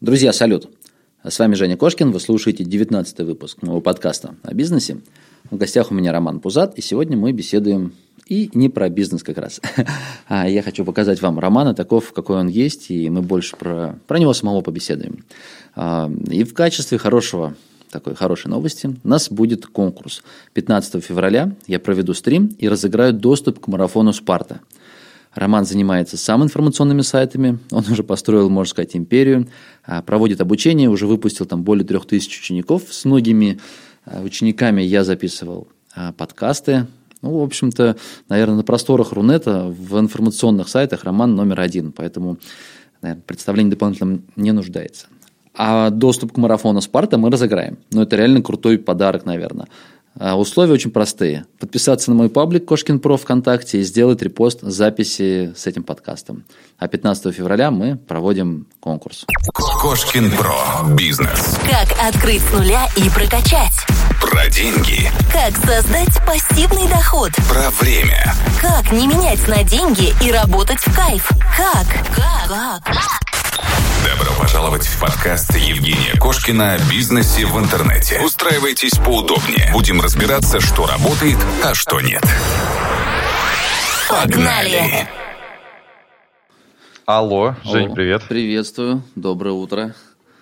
Друзья, салют! С вами Женя Кошкин, вы слушаете 19 выпуск моего подкаста о бизнесе. В гостях у меня Роман Пузат, и сегодня мы беседуем и не про бизнес как раз. А я хочу показать вам Романа таков, какой он есть, и мы больше про, про него самого побеседуем. А, и в качестве хорошего такой хорошей новости. У нас будет конкурс. 15 февраля я проведу стрим и разыграю доступ к марафону «Спарта». Роман занимается сам информационными сайтами, он уже построил, можно сказать, империю, а, проводит обучение, уже выпустил там более трех тысяч учеников. С многими а, учениками я записывал а, подкасты. Ну, в общем-то, наверное, на просторах Рунета в информационных сайтах Роман номер один, поэтому наверное, представление дополнительно не нуждается. А доступ к марафону Спарта мы разыграем. Но это реально крутой подарок, наверное. А условия очень простые. Подписаться на мой паблик Кошкин Про ВКонтакте и сделать репост записи с этим подкастом. А 15 февраля мы проводим конкурс. Кошкин Про. Бизнес. Как открыть с нуля и прокачать. Про деньги. Как создать пассивный доход. Про время. Как не менять на деньги и работать в кайф. Как? Как? Как? Добро пожаловать в подкаст Евгения Кошкина о бизнесе в интернете. Устраивайтесь поудобнее. Будем разбираться, что работает, а что нет. Погнали! Алло, Жень, О, привет. Приветствую, доброе утро.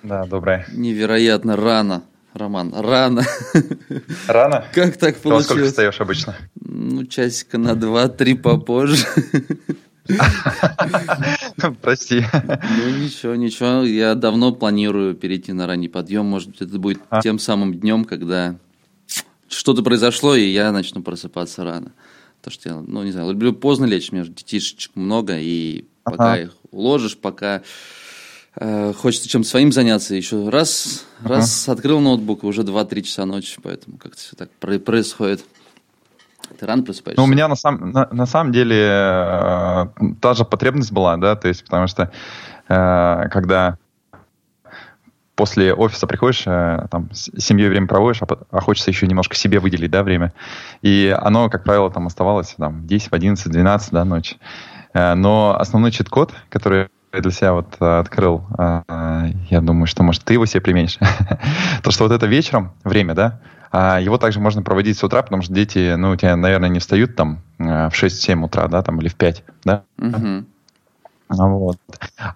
Да, доброе. Невероятно рано, Роман, рано. Рано? Как так Ты во сколько получилось? встаешь обычно? Ну, часика на два-три попозже. Прости. Ну, ничего, ничего. Я давно планирую перейти на ранний подъем. Может быть, это будет А. тем самым днем, когда что-то произошло, и я начну просыпаться рано. То, что я, ну, не знаю, люблю поздно лечь, у меня же детишечек много, и пока Ага. их уложишь, пока э, хочется чем-то своим заняться, еще раз, раз открыл ноутбук, и уже 2-3 часа ночи, поэтому как-то все так про- происходит. Ты рано просыпаешься? Ну, у меня на, сам- на, на самом деле э, та же потребность была, да, то есть потому что э, когда после офиса приходишь, э, там, с семьей время проводишь, а, а хочется еще немножко себе выделить, да, время. И оно, как правило, там оставалось там 10, 11, 12, да, ночи. Э, но основной чит-код, который для себя вот э, открыл, я думаю, что, может, ты его себе применишь. То, что вот это вечером время, да, его также можно проводить с утра, потому что дети, ну, у тебя, наверное, не встают там э, в 6-7 утра, да, там, или в 5, да, а Вот.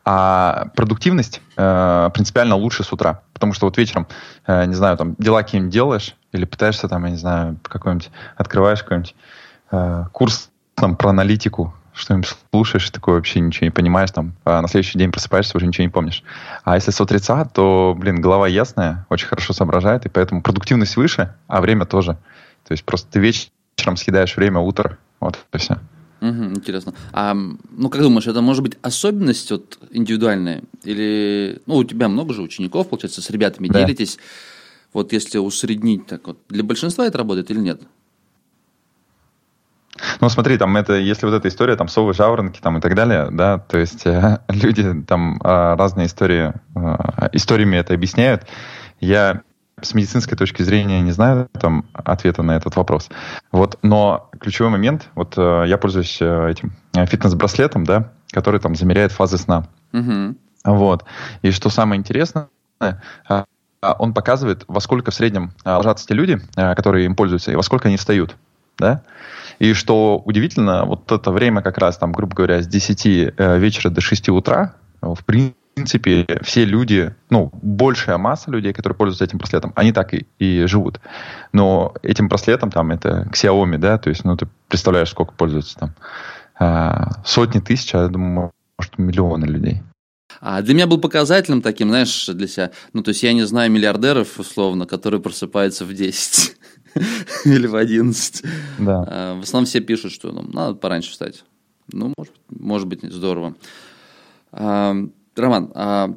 А продуктивность э, принципиально лучше с утра. Потому что вот вечером, э, не знаю, там дела какие-нибудь делаешь, или пытаешься там, я не знаю, какой-нибудь, открываешь какой-нибудь э, курс там про аналитику, что-нибудь слушаешь, и такое вообще ничего не понимаешь, там, а на следующий день просыпаешься, уже ничего не помнишь. А если с утреца, то, блин, голова ясная, очень хорошо соображает, и поэтому продуктивность выше, а время тоже. То есть просто ты вечером съедаешь время, утро, вот это все. Мгм, интересно. А, ну, как думаешь, это может быть особенность вот, индивидуальная? Или, ну, у тебя много же учеников, получается, с ребятами Да. делитесь. Вот если усреднить так вот, для большинства это работает или нет? Ну, смотри, там это, если вот эта история, там, совы, жаворонки, там, и так далее, да, то есть э, люди там э, разные истории, э, историями это объясняют. Я с медицинской точки зрения не знаю там ответа на этот вопрос. Вот, но ключевой момент, вот э, я пользуюсь э, этим э, фитнес-браслетом, да, который там замеряет фазы сна. Мгм. Вот. И что самое интересное, а, а, он показывает, во сколько в среднем а, ложатся те люди, а, которые им пользуются, и во сколько они встают. Да? И что удивительно, вот это время как раз, там, грубо говоря, с 10 э, вечера до 6 утра, э, в принципе, все люди, ну, большая масса людей, которые пользуются этим браслетом, они так и, и живут. Но этим браслетом, там, это Xiaomi, да, то есть, ну, ты представляешь, сколько пользуются там. а, Сотни тысяч, а я думаю, может, миллионы людей. А для меня был показателем таким, знаешь, для себя, ну, то есть я не знаю миллиардеров, условно, которые просыпаются в 10 или в 11. Да. А, В основном все пишут, что ну, надо пораньше встать. Ну, может, быть, может быть, здорово. А, Роман, а,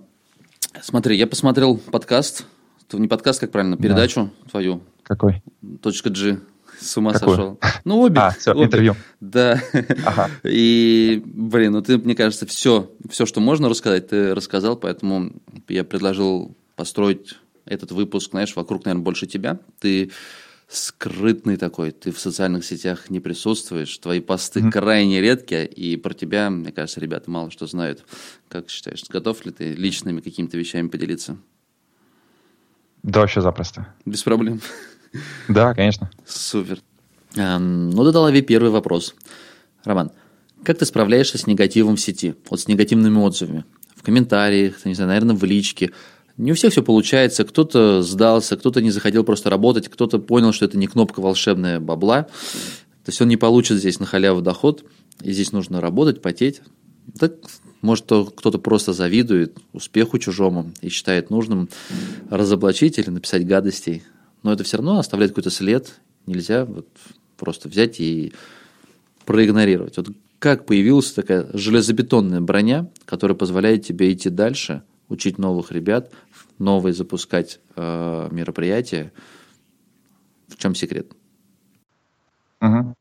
смотри, я посмотрел подкаст, не подкаст, как правильно, передачу твою, Какой? точка G, с ума Какую? сошел. Ну, обе. А, всё, обе. интервью. Да. Ага. И, блин, ну ты, мне кажется, все, все, что можно рассказать, ты рассказал, поэтому я предложил построить этот выпуск, знаешь, вокруг, наверное, больше тебя. Ты скрытный такой, ты в социальных сетях не присутствуешь, твои посты mm-hmm. крайне редкие, и про тебя, мне кажется, ребята мало что знают. Как считаешь, готов ли ты личными какими-то вещами поделиться? Да, вообще запросто. Без проблем. Да, конечно. Супер. А, ну, да, лови первый вопрос. Роман, как ты справляешься с негативом в сети? Вот с негативными отзывами? В комментариях, не знаю, наверное, в личке – не у всех все получается. Кто-то сдался, кто-то не захотел просто работать, кто-то понял, что это не кнопка волшебная бабла. То есть он не получит здесь на халяву доход, и здесь нужно работать, потеть. Так, может, кто-то просто завидует успеху чужому и считает нужным разоблачить или написать гадостей. Но это все равно оставляет какой-то след. Нельзя вот просто взять и проигнорировать. Вот как появилась такая железобетонная броня, которая позволяет тебе идти дальше – учить новых ребят, новые запускать э, мероприятия. В чем секрет? Угу.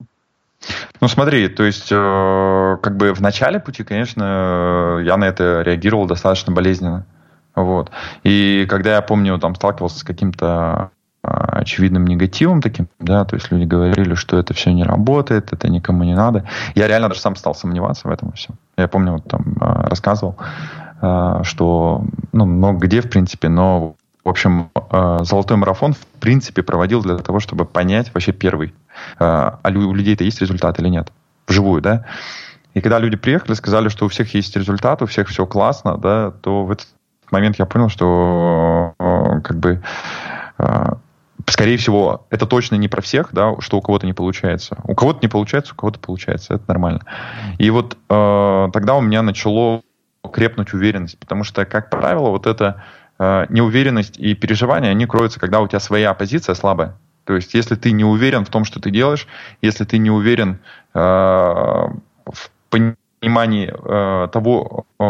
Ну смотри, то есть э, как бы в начале пути, конечно, я на это реагировал достаточно болезненно. Вот. И когда я помню, там сталкивался с каким-то э, очевидным негативом таким, да, то есть люди говорили, что это все не работает, это никому не надо. Я реально даже сам стал сомневаться в этом все. Я помню, вот там э, рассказывал, что, ну, много где, в принципе, но, в общем, а, золотой марафон, в принципе, проводил для того, чтобы понять вообще первый, а, а у людей-то есть результат или нет, вживую, да. И когда люди приехали, сказали, что у всех есть результат, у всех все классно, да, то в этот момент я понял, что как бы скорее всего, это точно не про всех, да, что у кого-то не получается. У кого-то не получается, у кого-то получается, это нормально. И вот э, тогда у меня начало крепнуть уверенность, потому что, как правило, вот эта э, неуверенность и переживания, они кроются, когда у тебя своя позиция слабая. То есть, если ты не уверен в том, что ты делаешь, если ты не уверен э, в понимании э, того, э,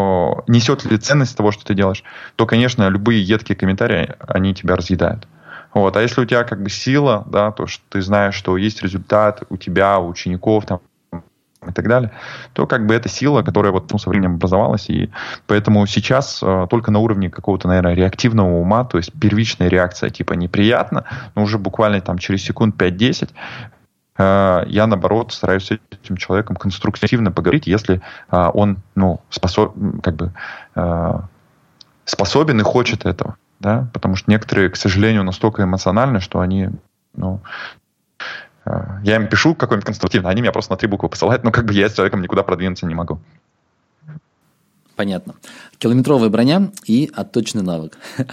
несет ли ценность того, что ты делаешь, то, конечно, любые едкие комментарии, они тебя разъедают. Вот. А если у тебя как бы сила, да, то что ты знаешь, что есть результат у тебя, у учеников, там, и так далее, то как бы это сила, которая вот ну, со временем образовалась, и поэтому сейчас э, только на уровне какого-то, наверное, реактивного ума, то есть первичная реакция типа неприятно, но уже буквально там через секунд 5-10 э, я, наоборот, стараюсь с этим человеком конструктивно поговорить, если э, он, ну, способ, как бы, э, способен и хочет этого, да, потому что некоторые, к сожалению, настолько эмоциональны, что они, ну, я им пишу какой-нибудь конструктивно, они меня просто на три буквы посылают, но как бы я с человеком никуда продвинуться не могу. Понятно. Километровая броня и отточенный навык.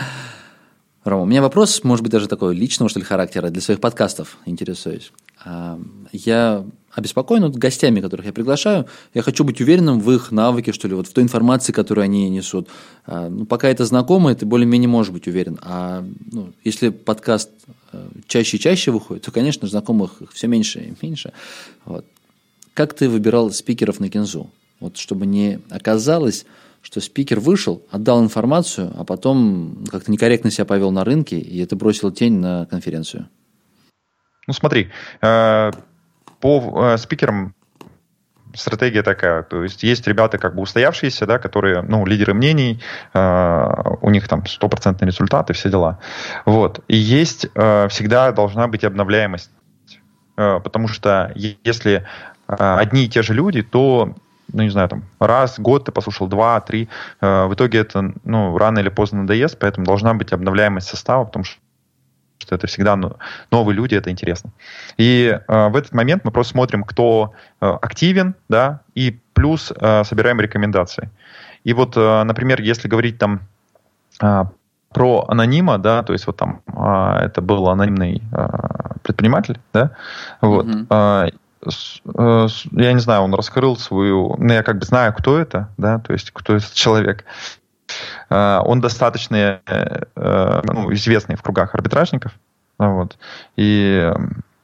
Рома, у меня вопрос, может быть, даже такой личного, что ли, характера, для своих подкастов интересуюсь. А, я обеспокоен вот гостями, которых я приглашаю. Я хочу быть уверенным в их навыке, что ли, вот в той информации, которую они несут. А, ну, пока это знакомые, ты более-менее можешь быть уверен. А ну, если подкаст э, чаще и чаще выходит, то, конечно, знакомых все меньше и меньше. Вот. Как ты выбирал спикеров на Кинзу? Вот чтобы не оказалось, что спикер вышел, отдал информацию, а потом как-то некорректно себя повел на рынке, и это бросило тень на конференцию. Ну смотри, э, по э, спикерам стратегия такая. То есть есть ребята как бы устоявшиеся, да, которые, ну, лидеры мнений, э, у них там стопроцентный результат и все дела. Вот. И есть э, всегда должна быть обновляемость. Э, потому что если э, одни и те же люди, то ну, не знаю, там, раз, год ты послушал, два, три, э, в итоге это, ну, рано или поздно надоест, поэтому должна быть обновляемость состава, потому что что это всегда новые люди, это интересно. И э, в этот момент мы просто смотрим, кто э, активен, да, и плюс э, собираем рекомендации. И вот, э, например, если говорить там э, про анонима, да, то есть вот там э, это был анонимный э, предприниматель, да, вот. Mm-hmm. Э, я не знаю, он раскрыл свою, ну я как бы знаю, кто это, да, то есть кто этот человек. Э, он достаточно э, ну, известный в кругах арбитражников. Вот. И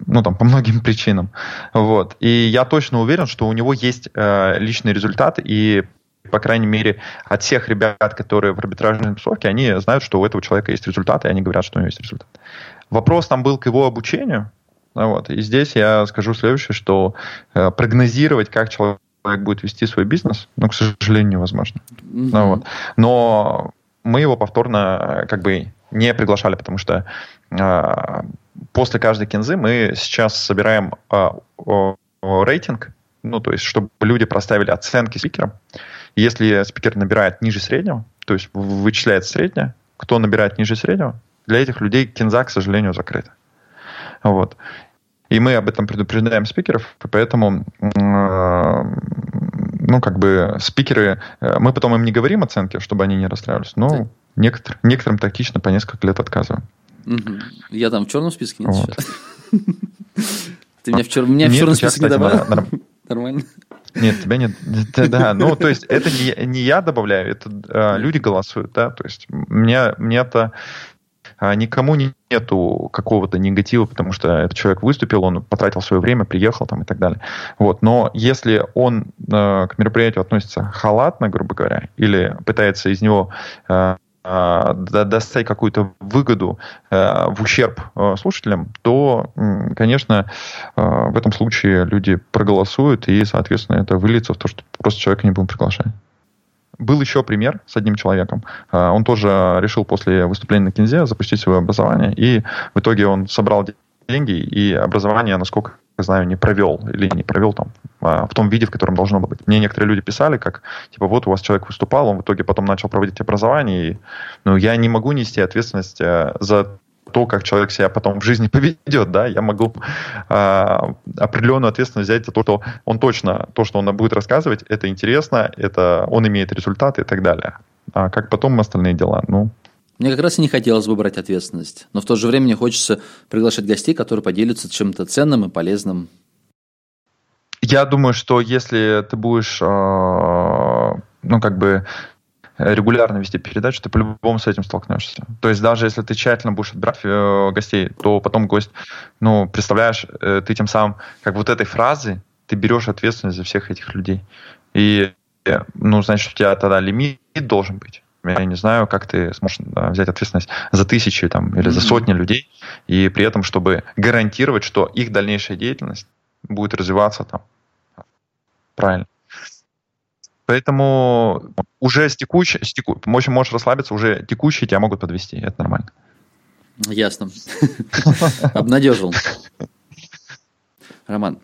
ну, там, по многим причинам. Вот. И я точно уверен, что у него есть э, личный результат, и, по крайней мере, от всех ребят, которые в арбитражной тусовке, они знают, что у этого человека есть результат, и они говорят, что у него есть результат. Вопрос там был к его обучению. Вот. И здесь я скажу следующее, что э, прогнозировать, как человек человек будет вести свой бизнес, ну, к сожалению, невозможно. Mm-hmm. Ну, вот. Но мы его повторно, как бы, не приглашали, потому что э, после каждой кинзы мы сейчас собираем э, рейтинг, ну, то есть, чтобы люди проставили оценки спикерам. Если спикер набирает ниже среднего, то есть вычисляет среднее, кто набирает ниже среднего, для этих людей кинза, к сожалению, закрыта. Вот. И мы об этом предупреждаем спикеров, поэтому, ну, как бы, спикеры, э, мы потом им не говорим оценки, чтобы они не расстраивались, но да. некотор, некоторым тактично по несколько лет отказываем. Угу. Я там в черном списке нет вот. Ты меня в, чер... меня в черном списке не добавил? Нормально. Нет, тебя нет. Да, ну, то есть это не, не я добавляю, это э, люди голосуют, да, то есть мне, мне это никому нету какого-то негатива, потому что этот человек выступил, он потратил свое время, приехал там и так далее. Вот. Но если он э, к мероприятию относится халатно, грубо говоря, или пытается из него э, достать какую-то выгоду э, в ущерб э, слушателям, то, конечно, э, в этом случае люди проголосуют, и, соответственно, это выльется в то, что просто человека не будем приглашать. Был еще пример с одним человеком. А, он тоже решил после выступления на Кинзе запустить свое образование, и в итоге он собрал деньги, и образование, насколько я знаю, не провел или не провел там а, в том виде, в котором должно быть. Мне некоторые люди писали, как, типа, вот у вас человек выступал, он в итоге потом начал проводить образование, и ну, я не могу нести ответственность э, за то, как человек себя потом в жизни поведет, да, я могу э, определенную ответственность взять за то, что он точно, то, что он будет рассказывать, это интересно, это он имеет результаты и так далее. А как потом остальные дела, ну, мне как раз и не хотелось бы брать ответственность, но в то же время мне хочется приглашать гостей, которые поделятся чем-то ценным и полезным. Я думаю, что если ты будешь, э, ну, как бы регулярно вести передачу, ты по-любому с этим столкнешься. То есть даже если ты тщательно будешь отбирать э, гостей, то потом гость, ну, представляешь, э, ты тем самым, как вот этой фразы, ты берешь ответственность за всех этих людей. И, э, ну, значит, у тебя тогда лимит должен быть. Я не знаю, как ты сможешь да, взять ответственность за тысячи там, или за сотни людей, и при этом, чтобы гарантировать, что их дальнейшая деятельность будет развиваться там правильно. Поэтому уже с текущей, с теку, можешь, можешь расслабиться, уже текущие тебя могут подвести, это нормально. Ясно. Обнадежил. Роман,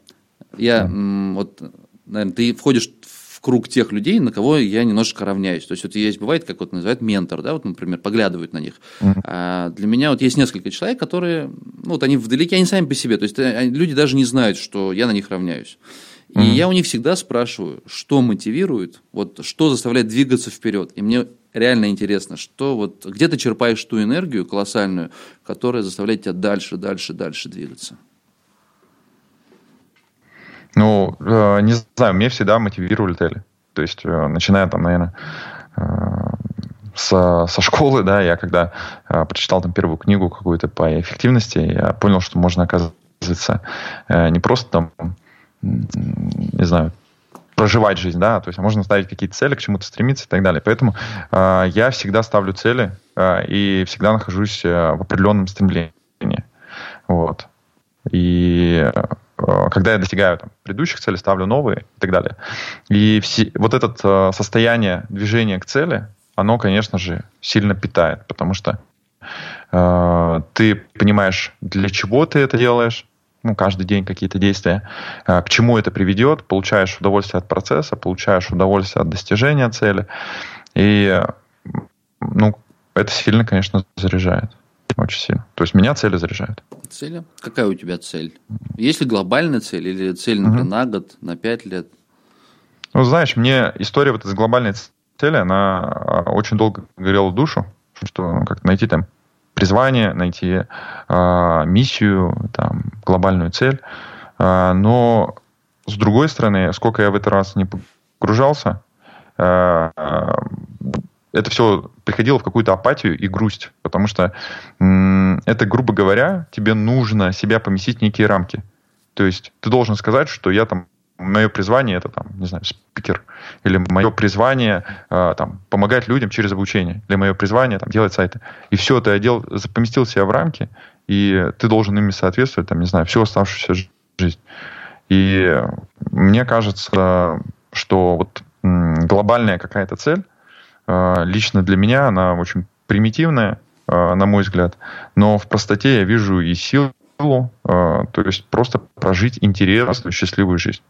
я вот, наверное, ты входишь в круг тех людей, на кого я немножечко равняюсь. То есть вот есть, бывает, как вот называют ментор, да, вот, например, поглядывают на них. А для меня вот есть несколько человек, которые, ну, вот они вдалеке, они сами по себе. То есть э, люди даже не знают, что я на них равняюсь. И mm-hmm. я у них всегда спрашиваю, что мотивирует, вот что заставляет двигаться вперед. И мне реально интересно, что вот где ты черпаешь ту энергию колоссальную, которая заставляет тебя дальше, дальше, дальше двигаться. Ну, э, не знаю, меня всегда мотивировали цели. То есть, э, начиная там, наверное, э, со, со школы, да, я когда э, прочитал там первую книгу какую-то по эффективности, я понял, что можно, оказывается, э, не просто там не знаю, проживать жизнь, да, то есть можно ставить какие-то цели, к чему-то стремиться и так далее. Поэтому э, я всегда ставлю цели э, и всегда нахожусь э, в определенном стремлении. Вот. И э, когда я достигаю там, предыдущих целей, ставлю новые и так далее. И все, вот это э, состояние движения к цели, оно, конечно же, сильно питает, потому что э, ты понимаешь, для чего ты это делаешь, ну, каждый день какие-то действия, а, к чему это приведет, получаешь удовольствие от процесса, получаешь удовольствие от достижения цели, и, ну, это сильно, конечно, заряжает. Очень сильно. То есть меня цели заряжают. Цели? Какая у тебя цель? Есть ли глобальная цель или цель, например, угу. на год, на пять лет? Ну, знаешь, мне история вот этой глобальной цели, она а, очень долго горела в душу, что ну, как найти там призвание, найти э, миссию, там, глобальную цель. Э, но с другой стороны, сколько я в этот раз не погружался, э, это все приходило в какую-то апатию и грусть, потому что э, это, грубо говоря, тебе нужно себя поместить в некие рамки. То есть ты должен сказать, что я там мое призвание это там, не знаю, спикер, или мое призвание э, там, помогать людям через обучение, или мое призвание там, делать сайты. И все это я делал, поместил себя в рамки, и ты должен ими соответствовать, там, не знаю, всю оставшуюся жизнь. И мне кажется, что вот глобальная какая-то цель, э, лично для меня, она очень примитивная, на мой взгляд. Но в простоте я вижу и силу, то есть просто прожить интересную, счастливую жизнь.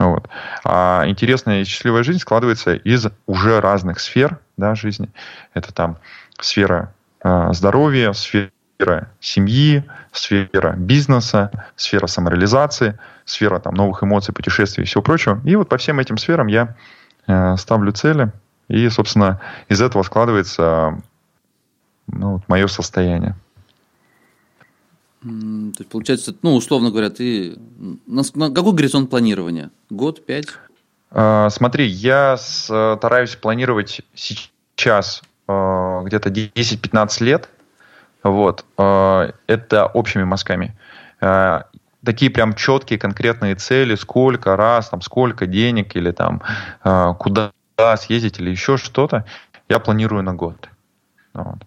Вот. А интересная и счастливая жизнь складывается из уже разных сфер да, жизни. Это там сфера э, здоровья, сфера семьи, сфера бизнеса, сфера самореализации, сфера там, новых эмоций, путешествий и всего прочего. И вот по всем этим сферам я э, ставлю цели, и, собственно, из этого складывается ну, вот мое состояние. То есть, получается, ну, условно говоря, ты... На, какой горизонт планирования? Год, пять? А, смотри, я стараюсь планировать сейчас а, где-то 10-15 лет. Вот. А, это общими мазками. Такие прям четкие конкретные цели, сколько раз, там, сколько денег или там куда съездить или еще что-то, я планирую на год. Вот.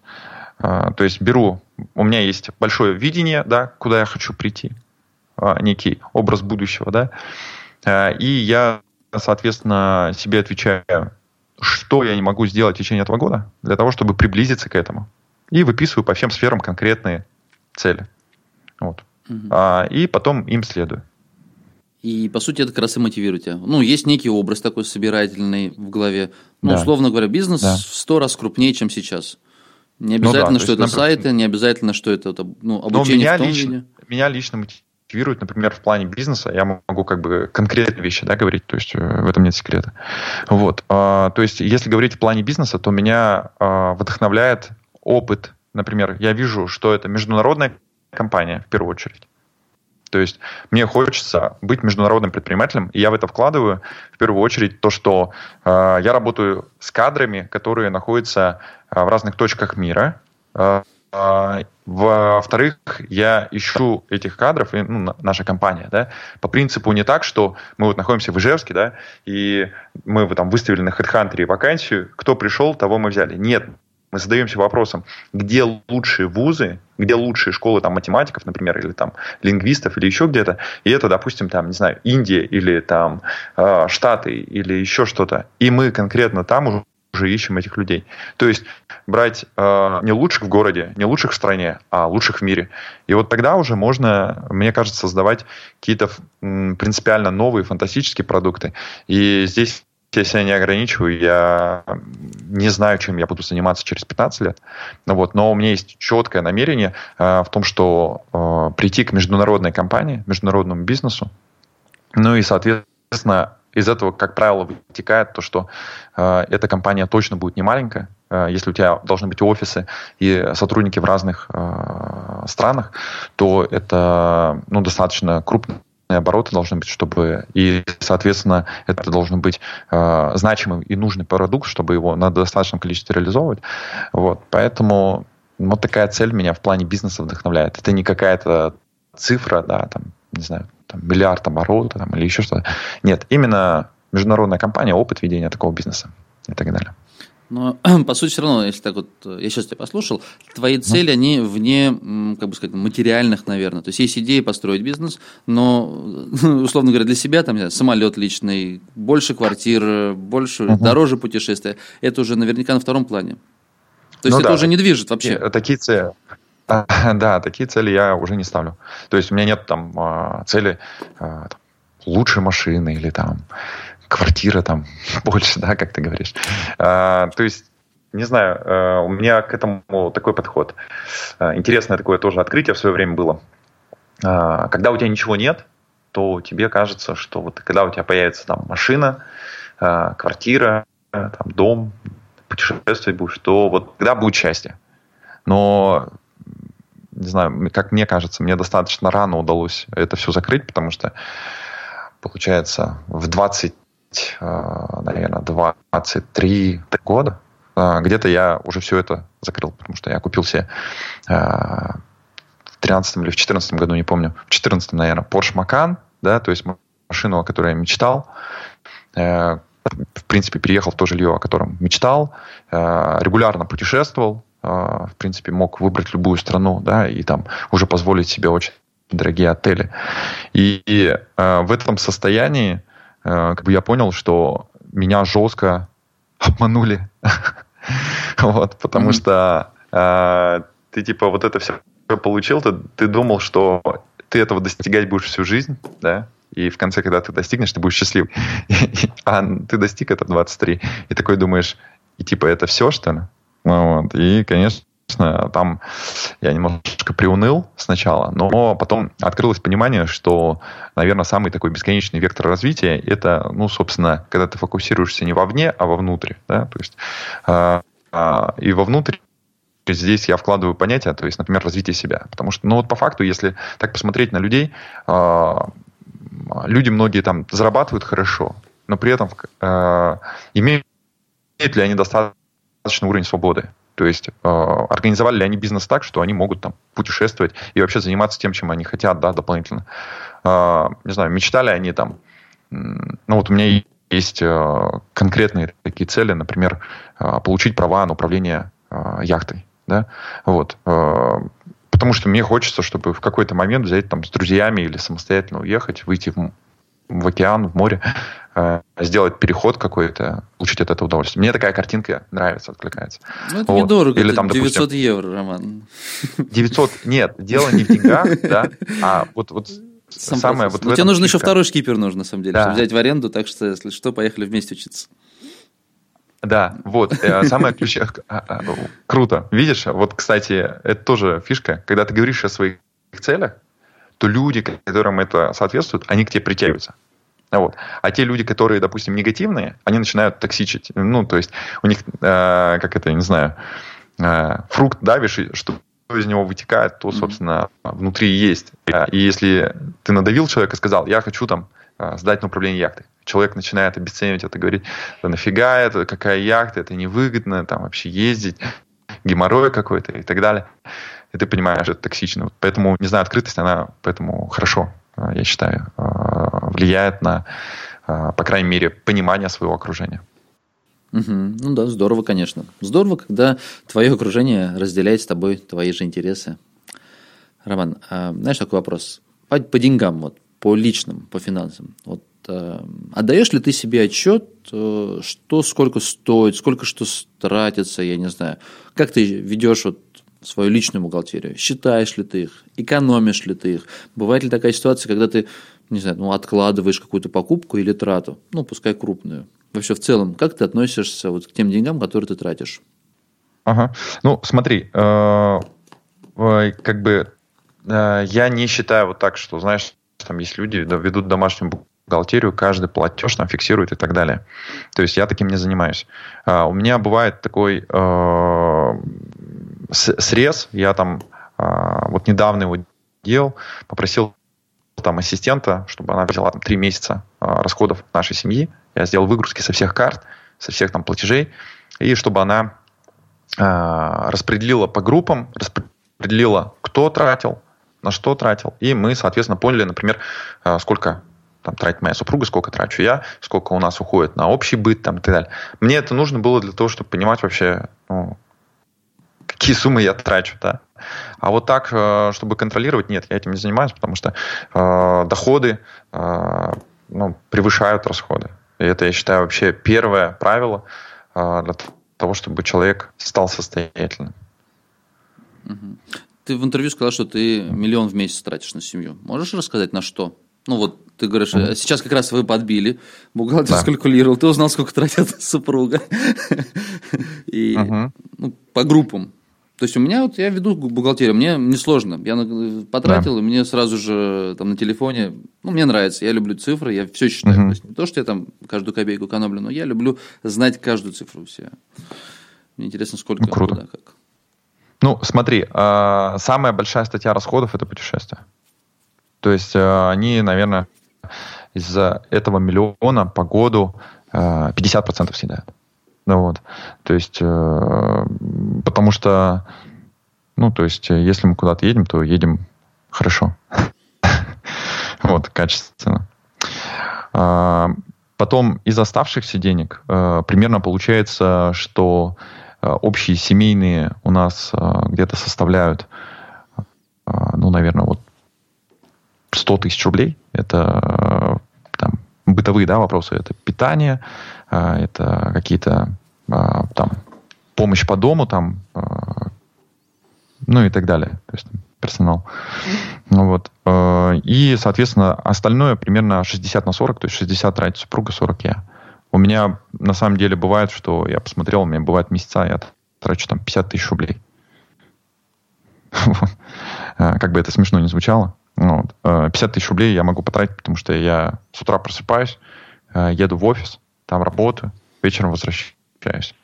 То есть беру у меня есть большое видение, да, куда я хочу прийти, а, некий образ будущего, да, а, и я, соответственно, себе отвечаю, что я не могу сделать в течение этого года для того, чтобы приблизиться к этому. И выписываю по всем сферам конкретные цели. Вот. Угу. И потом им следую. И, по сути, это как раз и мотивирует тебя. Ну, есть некий образ такой собирательный в голове. Ну, да. условно говоря, бизнес да. в сто раз крупнее, чем сейчас. Не обязательно, ну, да, что это например, сайты, не обязательно, что это ну, обучение меня в том лично, виде. Меня лично мотивирует, например, в плане бизнеса, я могу как бы конкретные вещи да, говорить, то есть э, в этом нет секрета. Вот. А, то есть если говорить в плане бизнеса, то меня а, вдохновляет опыт. Например, я вижу, что это международная компания в первую очередь. То есть мне хочется быть международным предпринимателем, и я в это вкладываю в первую очередь то, что э, я работаю с кадрами, которые находятся э, в разных точках мира. Э, во-вторых, я ищу этих кадров, и, ну, наша компания, да, по принципу не так, что мы вот находимся в Ижевске, да, и мы там выставили на HeadHunter вакансию, кто пришел, того мы взяли. Нет, мы задаемся вопросом, где лучшие вузы, где лучшие школы там, математиков, например, или там лингвистов, или еще где-то, и это, допустим, там, не знаю, Индия или там э, Штаты или еще что-то, и мы конкретно там уже уже ищем этих людей. То есть брать э, не лучших в городе, не лучших в стране, а лучших в мире. И вот тогда уже можно, мне кажется, создавать какие-то принципиально новые фантастические продукты. И здесь я себя не ограничиваю, я не знаю, чем я буду заниматься через 15 лет, ну вот, но у меня есть четкое намерение э, в том, что э, прийти к международной компании, международному бизнесу, ну и, соответственно, из этого, как правило, вытекает то, что э, эта компания точно будет не маленькая, э, если у тебя должны быть офисы и сотрудники в разных э, странах, то это ну, достаточно крупный обороты должны быть, чтобы и, соответственно, это должен быть э, значимый и нужный продукт, чтобы его на достаточном количестве реализовывать. Вот, поэтому вот такая цель меня в плане бизнеса вдохновляет. Это не какая-то цифра, да, там, не знаю, там, миллиард оборота там, или еще что-то. Нет, именно международная компания, опыт ведения такого бизнеса и так далее. Но, по сути, все равно, если так вот, я сейчас тебя послушал, твои цели, они вне, как бы сказать, материальных, наверное. То есть, есть идея построить бизнес, но, условно говоря, для себя, там, самолет личный, больше квартир, больше, угу. дороже путешествия, это уже наверняка на втором плане. То есть, ну, это да, уже не движет вообще. Такие цели, да, такие цели я уже не ставлю. То есть, у меня нет там а, цели лучшей машины или там квартира там больше, да, как ты говоришь. А, то есть, не знаю, а, у меня к этому такой подход. А, интересное такое тоже открытие в свое время было. А, когда у тебя ничего нет, то тебе кажется, что вот когда у тебя появится там машина, квартира, там, дом, путешествовать будешь, то вот тогда будет счастье. Но не знаю, как мне кажется, мне достаточно рано удалось это все закрыть, потому что, получается, в 20 Э, наверное, 23 года. Э, где-то я уже все это закрыл, потому что я купил себе э, в 13 или в 14 году, не помню, в 14, наверное, Porsche Macan, да, то есть машину, о которой я мечтал. В принципе, переехал в то жилье, о котором мечтал, регулярно путешествовал, в принципе, мог выбрать любую страну, да, и там уже позволить себе очень дорогие отели. И, и в этом состоянии Э, как бы я понял, что меня жестко обманули. вот, потому что э, ты типа вот это все получил, ты, ты думал, что ты этого достигать будешь всю жизнь, да, и в конце, когда ты достигнешь, ты будешь счастлив. А ты достиг это 23, и такой думаешь, и типа это все, что ли? Ну вот. И, конечно, там я немножко приуныл сначала, но потом открылось понимание, что, наверное, самый такой бесконечный вектор развития это, ну, собственно, когда ты фокусируешься не вовне, а вовнутрь, да, то есть э, э, и вовнутрь здесь я вкладываю понятия, то есть, например, развитие себя, потому что, ну, вот по факту, если так посмотреть на людей, э, люди многие там зарабатывают хорошо, но при этом э, имеют ли они достаточный уровень свободы? То есть э, организовали ли они бизнес так, что они могут там путешествовать и вообще заниматься тем, чем они хотят, да, дополнительно. Э, не знаю, мечтали они там, ну вот у меня есть э, конкретные такие цели, например, э, получить права на управление э, яхтой, да, вот. Э, потому что мне хочется, чтобы в какой-то момент взять там с друзьями или самостоятельно уехать, выйти в, в океан, в море, сделать переход какой-то, получить от этого удовольствие. Мне такая картинка нравится, откликается. Ну, это вот. недорого, Или, там, 900 допустим, евро, Роман. 900, нет, дело не в деньгах, да, а вот, вот Сам самое... Вот Но тебе нужен еще второй шкипер, нужно, на самом деле, да. чтобы взять в аренду, так что, если что, поехали вместе учиться. Да, вот, э, самое а, а, круто. Видишь, вот, кстати, это тоже фишка, когда ты говоришь о своих целях, то люди, которым это соответствует, они к тебе притягиваются. Вот. А те люди, которые, допустим, негативные, они начинают токсичить. Ну, то есть у них, э, как это, я не знаю, э, фрукт давишь, что из него вытекает, то, собственно, внутри есть. И если ты надавил человека сказал, я хочу там э, сдать на управление яхтой, человек начинает обесценивать это, говорить, да нафига это, какая яхта, это невыгодно, там вообще ездить, геморрой какой-то и так далее. И ты понимаешь, это токсично. Поэтому, не знаю, открытость, она поэтому хорошо Э, я считаю, э, влияет на, э, по крайней мере, понимание своего окружения. Угу. Ну да, здорово, конечно. Здорово, когда твое окружение разделяет с тобой твои же интересы. Роман, а, знаешь такой вопрос? По, по деньгам, вот, по личным, по финансам. Вот, а, отдаешь ли ты себе отчет, что сколько стоит, сколько что тратится, я не знаю. Как ты ведешь вот свою личную бухгалтерию. Считаешь ли ты их, экономишь ли ты их. Бывает ли такая ситуация, когда ты, не знаю, ну, откладываешь какую-то покупку или трату, ну, пускай крупную. Вообще в целом, как ты относишься вот к тем деньгам, которые ты тратишь? Ага. Ну, смотри, э, как бы э, я не считаю вот так, что, знаешь, там есть люди, ведут домашнюю бухгалтерию, каждый платеж там фиксирует и так далее. То есть я таким не занимаюсь. А, у меня бывает такой э, срез, я там а, вот недавно его делал, попросил там ассистента, чтобы она взяла там три месяца а, расходов нашей семьи, я сделал выгрузки со всех карт, со всех там платежей, и чтобы она а, распределила по группам, распределила, кто тратил, на что тратил, и мы, соответственно, поняли, например, сколько там тратит моя супруга, сколько трачу я, сколько у нас уходит на общий быт там, и так далее. Мне это нужно было для того, чтобы понимать вообще, ну, какие суммы я трачу, да. А вот так, э, чтобы контролировать, нет, я этим не занимаюсь, потому что э, доходы э, ну, превышают расходы. И это, я считаю, вообще первое правило э, для того, чтобы человек стал состоятельным. Ты в интервью сказал, что ты миллион в месяц тратишь на семью. Можешь рассказать, на что? Ну вот ты говоришь, mm-hmm. сейчас как раз вы подбили, бухгалтер да. скалькулировал, ты узнал, сколько тратит супруга. И ну, по группам. То есть у меня вот я веду бухгалтерию, мне несложно. Я потратил, да. и мне сразу же там на телефоне, ну, мне нравится, я люблю цифры, я все считаю. Угу. То есть не то, что я там каждую копейку экономлю, но я люблю знать каждую цифру все. Мне интересно, сколько, ну, круто. куда, как. Ну, смотри, э, самая большая статья расходов – это путешествия. То есть э, они, наверное, из-за этого миллиона по году э, 50% съедают. Ну вот. То есть, э, потому что, ну, то есть, если мы куда-то едем, то едем хорошо. Вот, качественно. А, потом из оставшихся денег э, примерно получается, что э, общие семейные у нас э, где-то составляют, ну, наверное, вот 100 тысяч рублей. Это там, бытовые да, вопросы. Это питание, это какие-то а, там помощь по дому, там, а, ну и так далее. То есть персонал. Ну, вот. И, соответственно, остальное примерно 60 на 40, то есть 60 тратит супруга, 40 я. У меня на самом деле бывает, что я посмотрел, у меня бывают месяца, я трачу там 50 тысяч рублей. Как бы это смешно не звучало. 50 э, тысяч рублей я могу потратить, потому что я с утра просыпаюсь, еду в офис, там работаю, вечером возвращаюсь,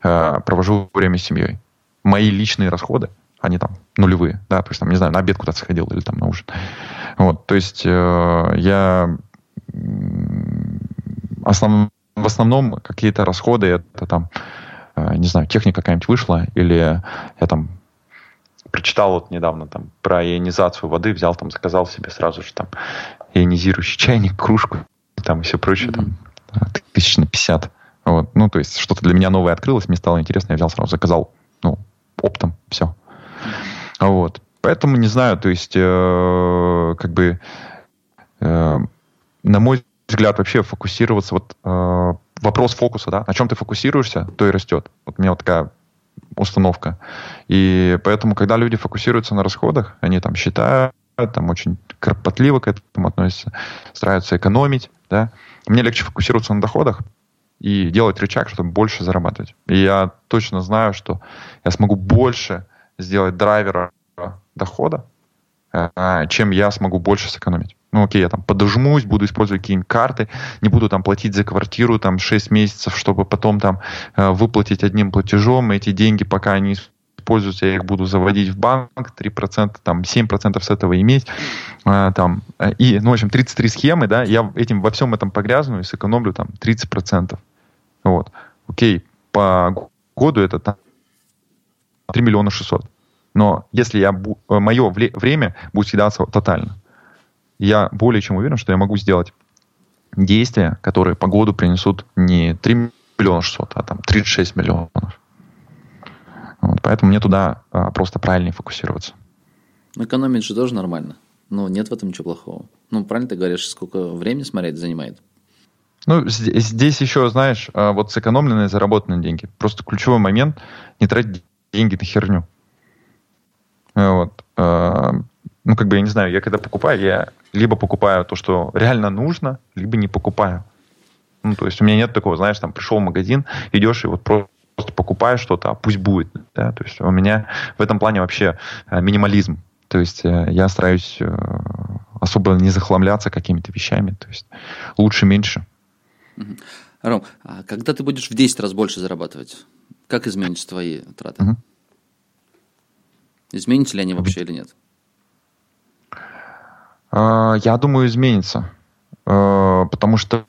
провожу время с семьей. Мои личные расходы они там нулевые, да, то есть там, не знаю, на обед куда-то сходил или там на ужин. Вот, то есть э, я основ, в основном какие-то расходы, это там, э, не знаю, техника какая-нибудь вышла, или я там прочитал вот недавно там про ионизацию воды, взял там, заказал себе сразу же там ионизирующий чайник, кружку, там и все прочее, mm-hmm. там тысяч на 50. Вот. Ну, то есть что-то для меня новое открылось, мне стало интересно, я взял сразу, заказал, ну, оптом, все. Вот. Поэтому не знаю, то есть, э, как бы, э, на мой взгляд, вообще фокусироваться, вот э, вопрос фокуса, да, на чем ты фокусируешься, то и растет. Вот у меня вот такая установка. И поэтому, когда люди фокусируются на расходах, они там считают, там очень кропотливо к этому относятся, стараются экономить, да. Мне легче фокусироваться на доходах и делать рычаг, чтобы больше зарабатывать. И я точно знаю, что я смогу больше сделать драйвера дохода, э, чем я смогу больше сэкономить. Ну, окей, я там подожмусь, буду использовать какие-нибудь карты, не буду там платить за квартиру там 6 месяцев, чтобы потом там э, выплатить одним платежом. Эти деньги, пока они используются, я их буду заводить в банк, 3%, там 7% с этого иметь. Э, там, и, ну, в общем, 33 схемы, да, я этим, во всем этом погрязну и сэкономлю там 30%. Вот. Окей, по году это там 3 миллиона 600. Но если я, э, мое время будет съедаться тотально, я более чем уверен, что я могу сделать действия, которые по году принесут не 3 миллиона 600, а там 36 миллионов. Вот, поэтому мне туда а, просто правильнее фокусироваться. Ну, экономить же тоже нормально. Но нет в этом ничего плохого. Ну, правильно ты говоришь, сколько времени смотреть занимает? Ну, здесь еще, знаешь, а, вот сэкономленные, заработанные деньги. Просто ключевой момент – не тратить деньги на херню. Вот. А, ну, как бы, я не знаю, я когда покупаю, я либо покупаю то, что реально нужно, либо не покупаю. Ну, то есть у меня нет такого, знаешь, там пришел в магазин, идешь и вот просто покупаешь что-то, а пусть будет. Да? То есть у меня в этом плане вообще а, минимализм. То есть э, я стараюсь э, особо не захламляться какими-то вещами. То есть лучше меньше. Ром, а когда ты будешь в 10 раз больше зарабатывать, как изменятся твои траты? Угу. Изменятся ли они вообще или нет? А, я думаю, изменится. Потому что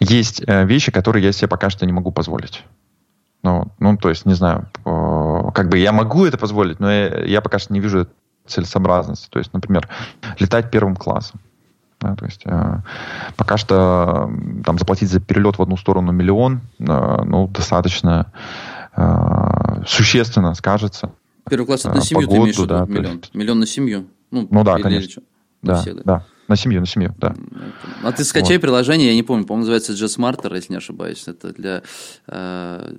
есть э, вещи, которые я себе пока что не могу позволить. Ну, ну, то есть, не знаю, как бы я могу это позволить, но я, я пока что не вижу целесообразности. То есть, например, летать первым классом. Да, то есть э, пока что там заплатить за перелет в одну сторону миллион, э, ну, достаточно э, существенно скажется. Первый класс это на семью погоду, ты имеешь в виду да, миллион? Есть... Миллион на семью? Ну, ну да, конечно. Да, да, да. На семью, на семью, да. А ты скачай вот. приложение, я не помню, по-моему, называется JetSmarter, если не ошибаюсь. Это для э,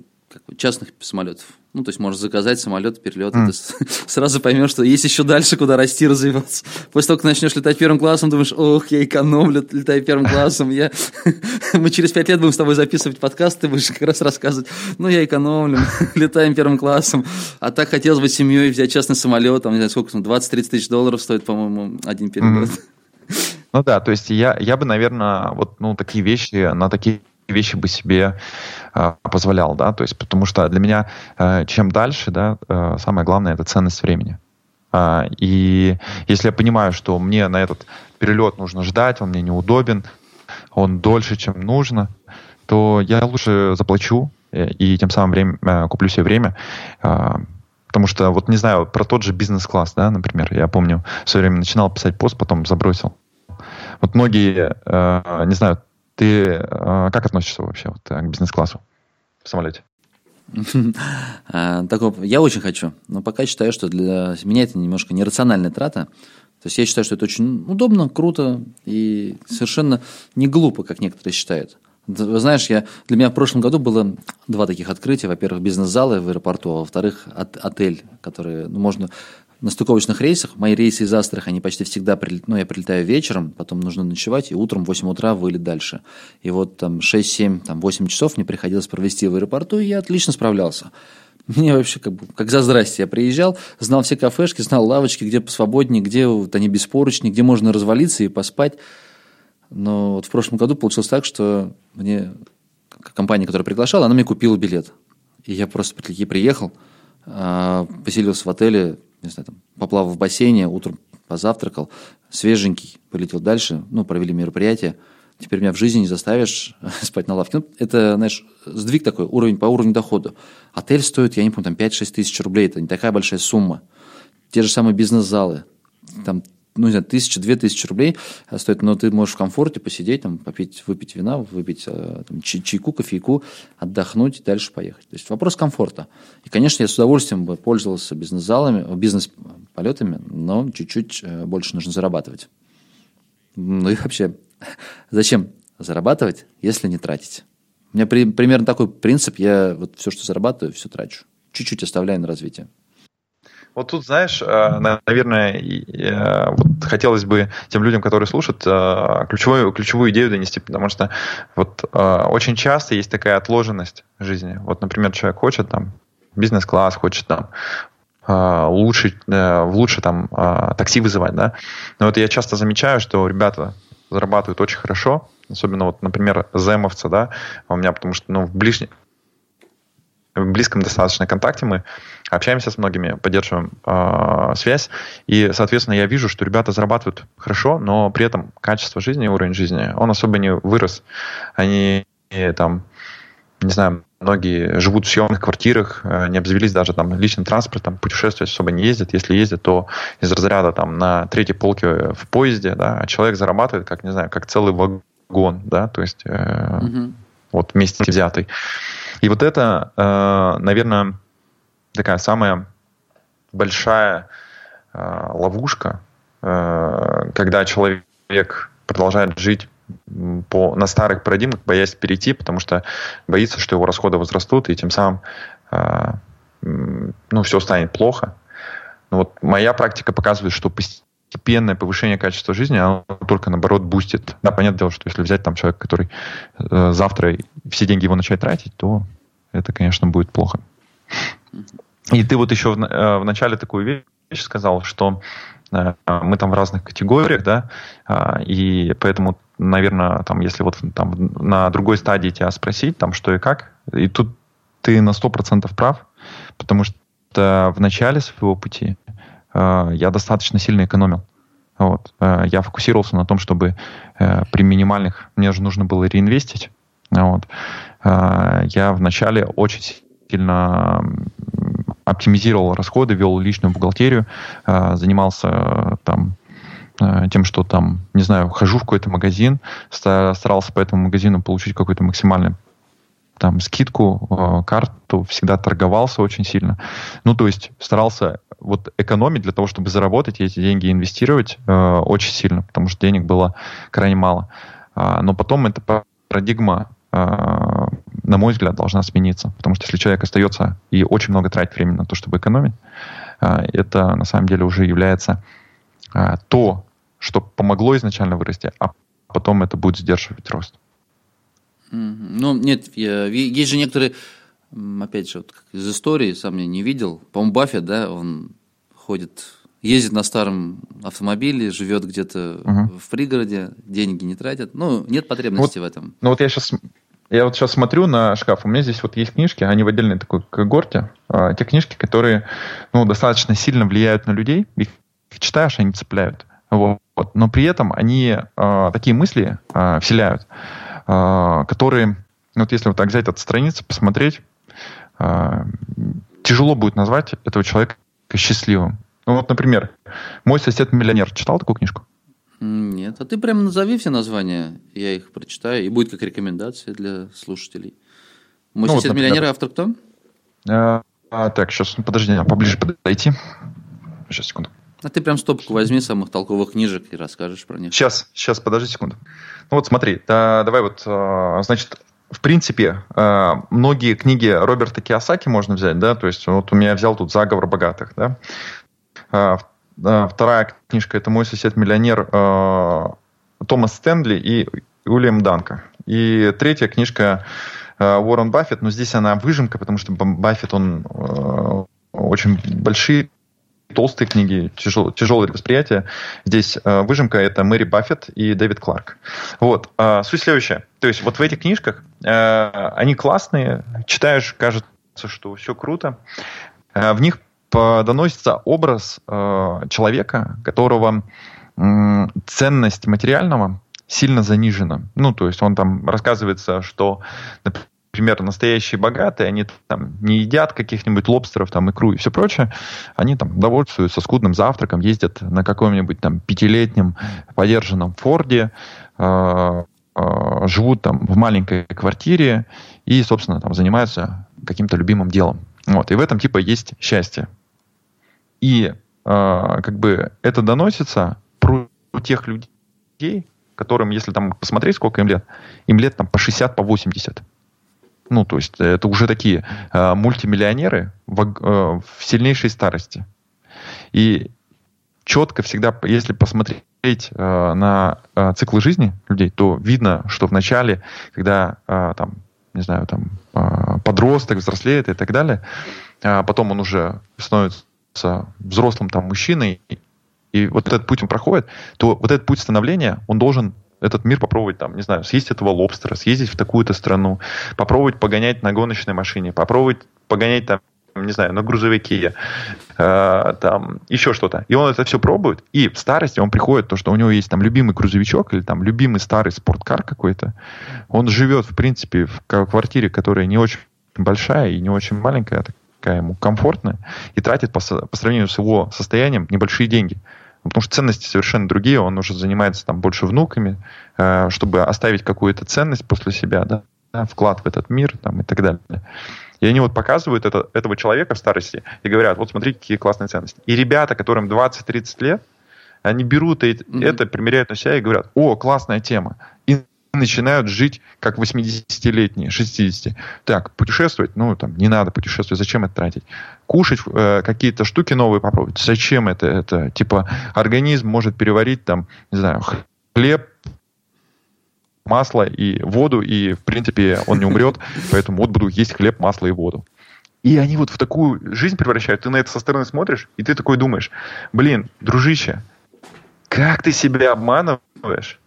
частных самолетов. Ну, то есть можешь заказать самолет, перелет, mm. ты сразу поймешь, что есть еще дальше, куда расти, развиваться. После того, как начнешь летать первым классом, думаешь, ох, я экономлю, летаю первым классом, я... мы через пять лет будем с тобой записывать подкаст, ты будешь как раз рассказывать, ну, я экономлю, летаем первым классом, а так хотелось бы семьей взять частный самолет, там, не знаю, сколько, 20-30 тысяч долларов стоит, по-моему, один перелет. Mm. Ну да, то есть я, я бы, наверное, вот ну, такие вещи, на такие вещи бы себе э, позволял, да, то есть потому что для меня э, чем дальше, да, э, самое главное это ценность времени. Э, и если я понимаю, что мне на этот перелет нужно ждать, он мне неудобен, он дольше, чем нужно, то я лучше заплачу и, и тем самым время, э, куплю себе время. Э, Потому что, вот не знаю, про тот же бизнес-класс, да, например, я помню, в свое время начинал писать пост, потом забросил. Вот многие, э, не знаю, ты э, как относишься вообще вот, к бизнес-классу в самолете? А, такого, я очень хочу, но пока считаю, что для меня это немножко нерациональная трата. То есть я считаю, что это очень удобно, круто и совершенно не глупо, как некоторые считают. Знаешь, я, для меня в прошлом году было два таких открытия. Во-первых, бизнес-залы в аэропорту, а во-вторых, от, отель, который ну, можно на стыковочных рейсах. Мои рейсы из Астрахани почти всегда, прилет, ну, я прилетаю вечером, потом нужно ночевать, и утром в 8 утра вылет дальше. И вот там 6-7, там 8 часов мне приходилось провести в аэропорту, и я отлично справлялся. Мне вообще как, бы, как за здрасте. Я приезжал, знал все кафешки, знал лавочки, где посвободнее, где вот они без поручни, где можно развалиться и поспать. Но вот в прошлом году получилось так, что мне компания, которая приглашала, она мне купила билет. И я просто таки приехал, а, поселился в отеле, не знаю, там, поплавал в бассейне, утром позавтракал, свеженький, полетел дальше, ну, провели мероприятие. Теперь меня в жизни не заставишь спать на лавке. Ну, это, знаешь, сдвиг такой, уровень по уровню дохода. Отель стоит, я не помню, там 5-6 тысяч рублей, это не такая большая сумма. Те же самые бизнес-залы, там ну, не знаю, тысяча, две тысячи рублей стоит, но ты можешь в комфорте посидеть, там, попить, выпить вина, выпить э, там, чай, чайку, кофейку, отдохнуть и дальше поехать. То есть вопрос комфорта. И, конечно, я с удовольствием бы пользовался бизнес-залами, бизнес-полетами, но чуть-чуть э, больше нужно зарабатывать. Ну и вообще, зачем зарабатывать, если не тратить? У меня при, примерно такой принцип, я вот все, что зарабатываю, все трачу. Чуть-чуть оставляю на развитие. Вот тут, знаешь, э, наверное, э, вот хотелось бы тем людям, которые слушают, э, ключевую, ключевую идею донести, потому что вот очень часто есть такая отложенность жизни. Вот, например, человек хочет там бизнес-класс, хочет там лучше, лучше там такси вызывать, да. Но вот я часто замечаю, что ребята зарабатывают очень хорошо, особенно вот, например, земовцы, да, у меня, потому что, ну, в ближнем, в близком достаточно контакте мы общаемся с многими, поддерживаем э, связь, и, соответственно, я вижу, что ребята зарабатывают хорошо, но при этом качество жизни, уровень жизни, он особо не вырос. Они там, не знаю, многие живут в съемных квартирах, э, не обзавелись даже там личным транспортом, путешествовать особо не ездят. Если ездят, то из разряда там на третьей полке в поезде, да, а человек зарабатывает, как, не знаю, как целый вагон, да, то есть э, угу. вот вместе взятый. И вот это, э, наверное, такая самая большая э, ловушка, э, когда человек продолжает жить по, на старых парадигмах, боясь перейти, потому что боится, что его расходы возрастут, и тем самым ну, все станет плохо. Но вот моя практика показывает, что постепенное повышение качества жизни, оно только, наоборот, бустит. Да, понятное дело, что если взять там человека, который э, завтра все деньги его начать тратить, то это, конечно, будет плохо. И ты вот еще в, э, в начале такую вещь сказал, что э, мы там в разных категориях, да, э, и поэтому, наверное, там, если вот там на другой стадии тебя спросить, там, что и как, и тут ты на 100% прав, потому что в начале своего пути э, я достаточно сильно экономил. Вот. Я фокусировался на том, чтобы при минимальных... Мне же нужно было реинвестить. Вот. Я вначале очень сильно оптимизировал расходы, вел личную бухгалтерию, э, занимался э, там тем, что там, не знаю, хожу в какой-то магазин, старался по этому магазину получить какой-то максимальный там скидку, карту, всегда торговался очень сильно. Ну, то есть старался вот экономить для того, чтобы заработать и эти деньги инвестировать очень сильно, потому что денег было крайне мало. А, но потом эта парадигма а, на мой взгляд, должна смениться. Потому что если человек остается и очень много тратит времени на то, чтобы экономить, а, это на самом деле уже является а, то, что помогло изначально вырасти, а потом это будет сдерживать рост. Ну, нет, есть же некоторые, опять же, вот из истории, сам я не видел, по-моему, Баффет, да, он ходит, ездит на старом автомобиле, живет где-то угу. в пригороде, деньги не тратит, ну, нет потребности вот, в этом. Ну, вот я сейчас я вот сейчас смотрю на шкаф, у меня здесь вот есть книжки, они в отдельной такой когорте. А, те книжки, которые ну, достаточно сильно влияют на людей, их читаешь, они цепляют. Вот. Но при этом они а, такие мысли а, вселяют, а, которые, вот если вот так взять от страницы, посмотреть, а, тяжело будет назвать этого человека счастливым. Ну вот, например, «Мой сосед миллионер». Читал такую книжку? Нет, а ты прям назови все названия, я их прочитаю, и будет как рекомендация для слушателей. Мой ну, сосед вот, миллионер автор кто? А, а, так, сейчас, подожди, поближе подойти. Сейчас, секунду. А ты прям стопку возьми самых толковых книжек и расскажешь про них. Сейчас, сейчас, подожди секунду. Ну вот смотри, да, давай вот, э, значит, в принципе, э, многие книги Роберта Киосаки можно взять, да, то есть вот у меня взял тут «Заговор богатых», да. Э, вторая книжка – это «Мой сосед-миллионер» Томас Стэнли и Уильям Данка. И третья книжка Уоррен Баффет, но здесь она выжимка, потому что Баффет, он очень большие толстые книги, тяжел, тяжелое восприятие. Здесь э, выжимка это Мэри Баффет и Дэвид Кларк. Вот. Э, суть следующая. То есть вот в этих книжках э, они классные, читаешь, кажется, что все круто. Э, в них доносится образ э, человека, которого э, ценность материального сильно занижена. Ну, то есть он там рассказывается, что, например, настоящие богатые, они там не едят каких-нибудь лобстеров, там, икру и все прочее, они там довольствуются скудным завтраком, ездят на каком-нибудь там пятилетнем подержанном Форде, э, э, живут там в маленькой квартире и, собственно, там занимаются каким-то любимым делом. Вот. И в этом типа есть счастье. И э, как бы это доносится про тех людей, которым, если там посмотреть, сколько им лет, им лет там по 60, по 80. Ну, то есть это уже такие э, мультимиллионеры в, э, в сильнейшей старости. И четко всегда, если посмотреть э, на э, циклы жизни людей, то видно, что в начале, когда э, там, не знаю, там э, подросток взрослеет и так далее, э, потом он уже становится взрослым там мужчиной, и вот этот путь он проходит, то вот этот путь становления, он должен этот мир попробовать, там, не знаю, съесть этого лобстера, съездить в такую-то страну, попробовать погонять на гоночной машине, попробовать погонять там, не знаю, на грузовике, э, там, еще что-то. И он это все пробует, и в старости он приходит, то, что у него есть там любимый грузовичок или там любимый старый спорткар какой-то. Он живет, в принципе, в квартире, которая не очень большая и не очень маленькая, а такая ему комфортная, и тратит по, по сравнению с его состоянием небольшие деньги. Потому что ценности совершенно другие, он уже занимается там больше внуками, э, чтобы оставить какую-то ценность после себя, да, вклад в этот мир там, и так далее. И они вот показывают это, этого человека в старости и говорят, вот смотрите, какие классные ценности. И ребята, которым 20-30 лет, они берут это, mm-hmm. это, примеряют на себя и говорят, о, классная тема. Начинают жить как 80-летние, 60. Так, путешествовать, ну, там, не надо путешествовать, зачем это тратить? Кушать э, какие-то штуки новые попробовать, зачем это? Это, типа, организм может переварить, там, не знаю, хлеб, масло и воду, и, в принципе, он не умрет, поэтому вот буду есть хлеб, масло и воду. И они вот в такую жизнь превращают. Ты на это со стороны смотришь, и ты такой думаешь, блин, дружище, как ты себя обманываешь?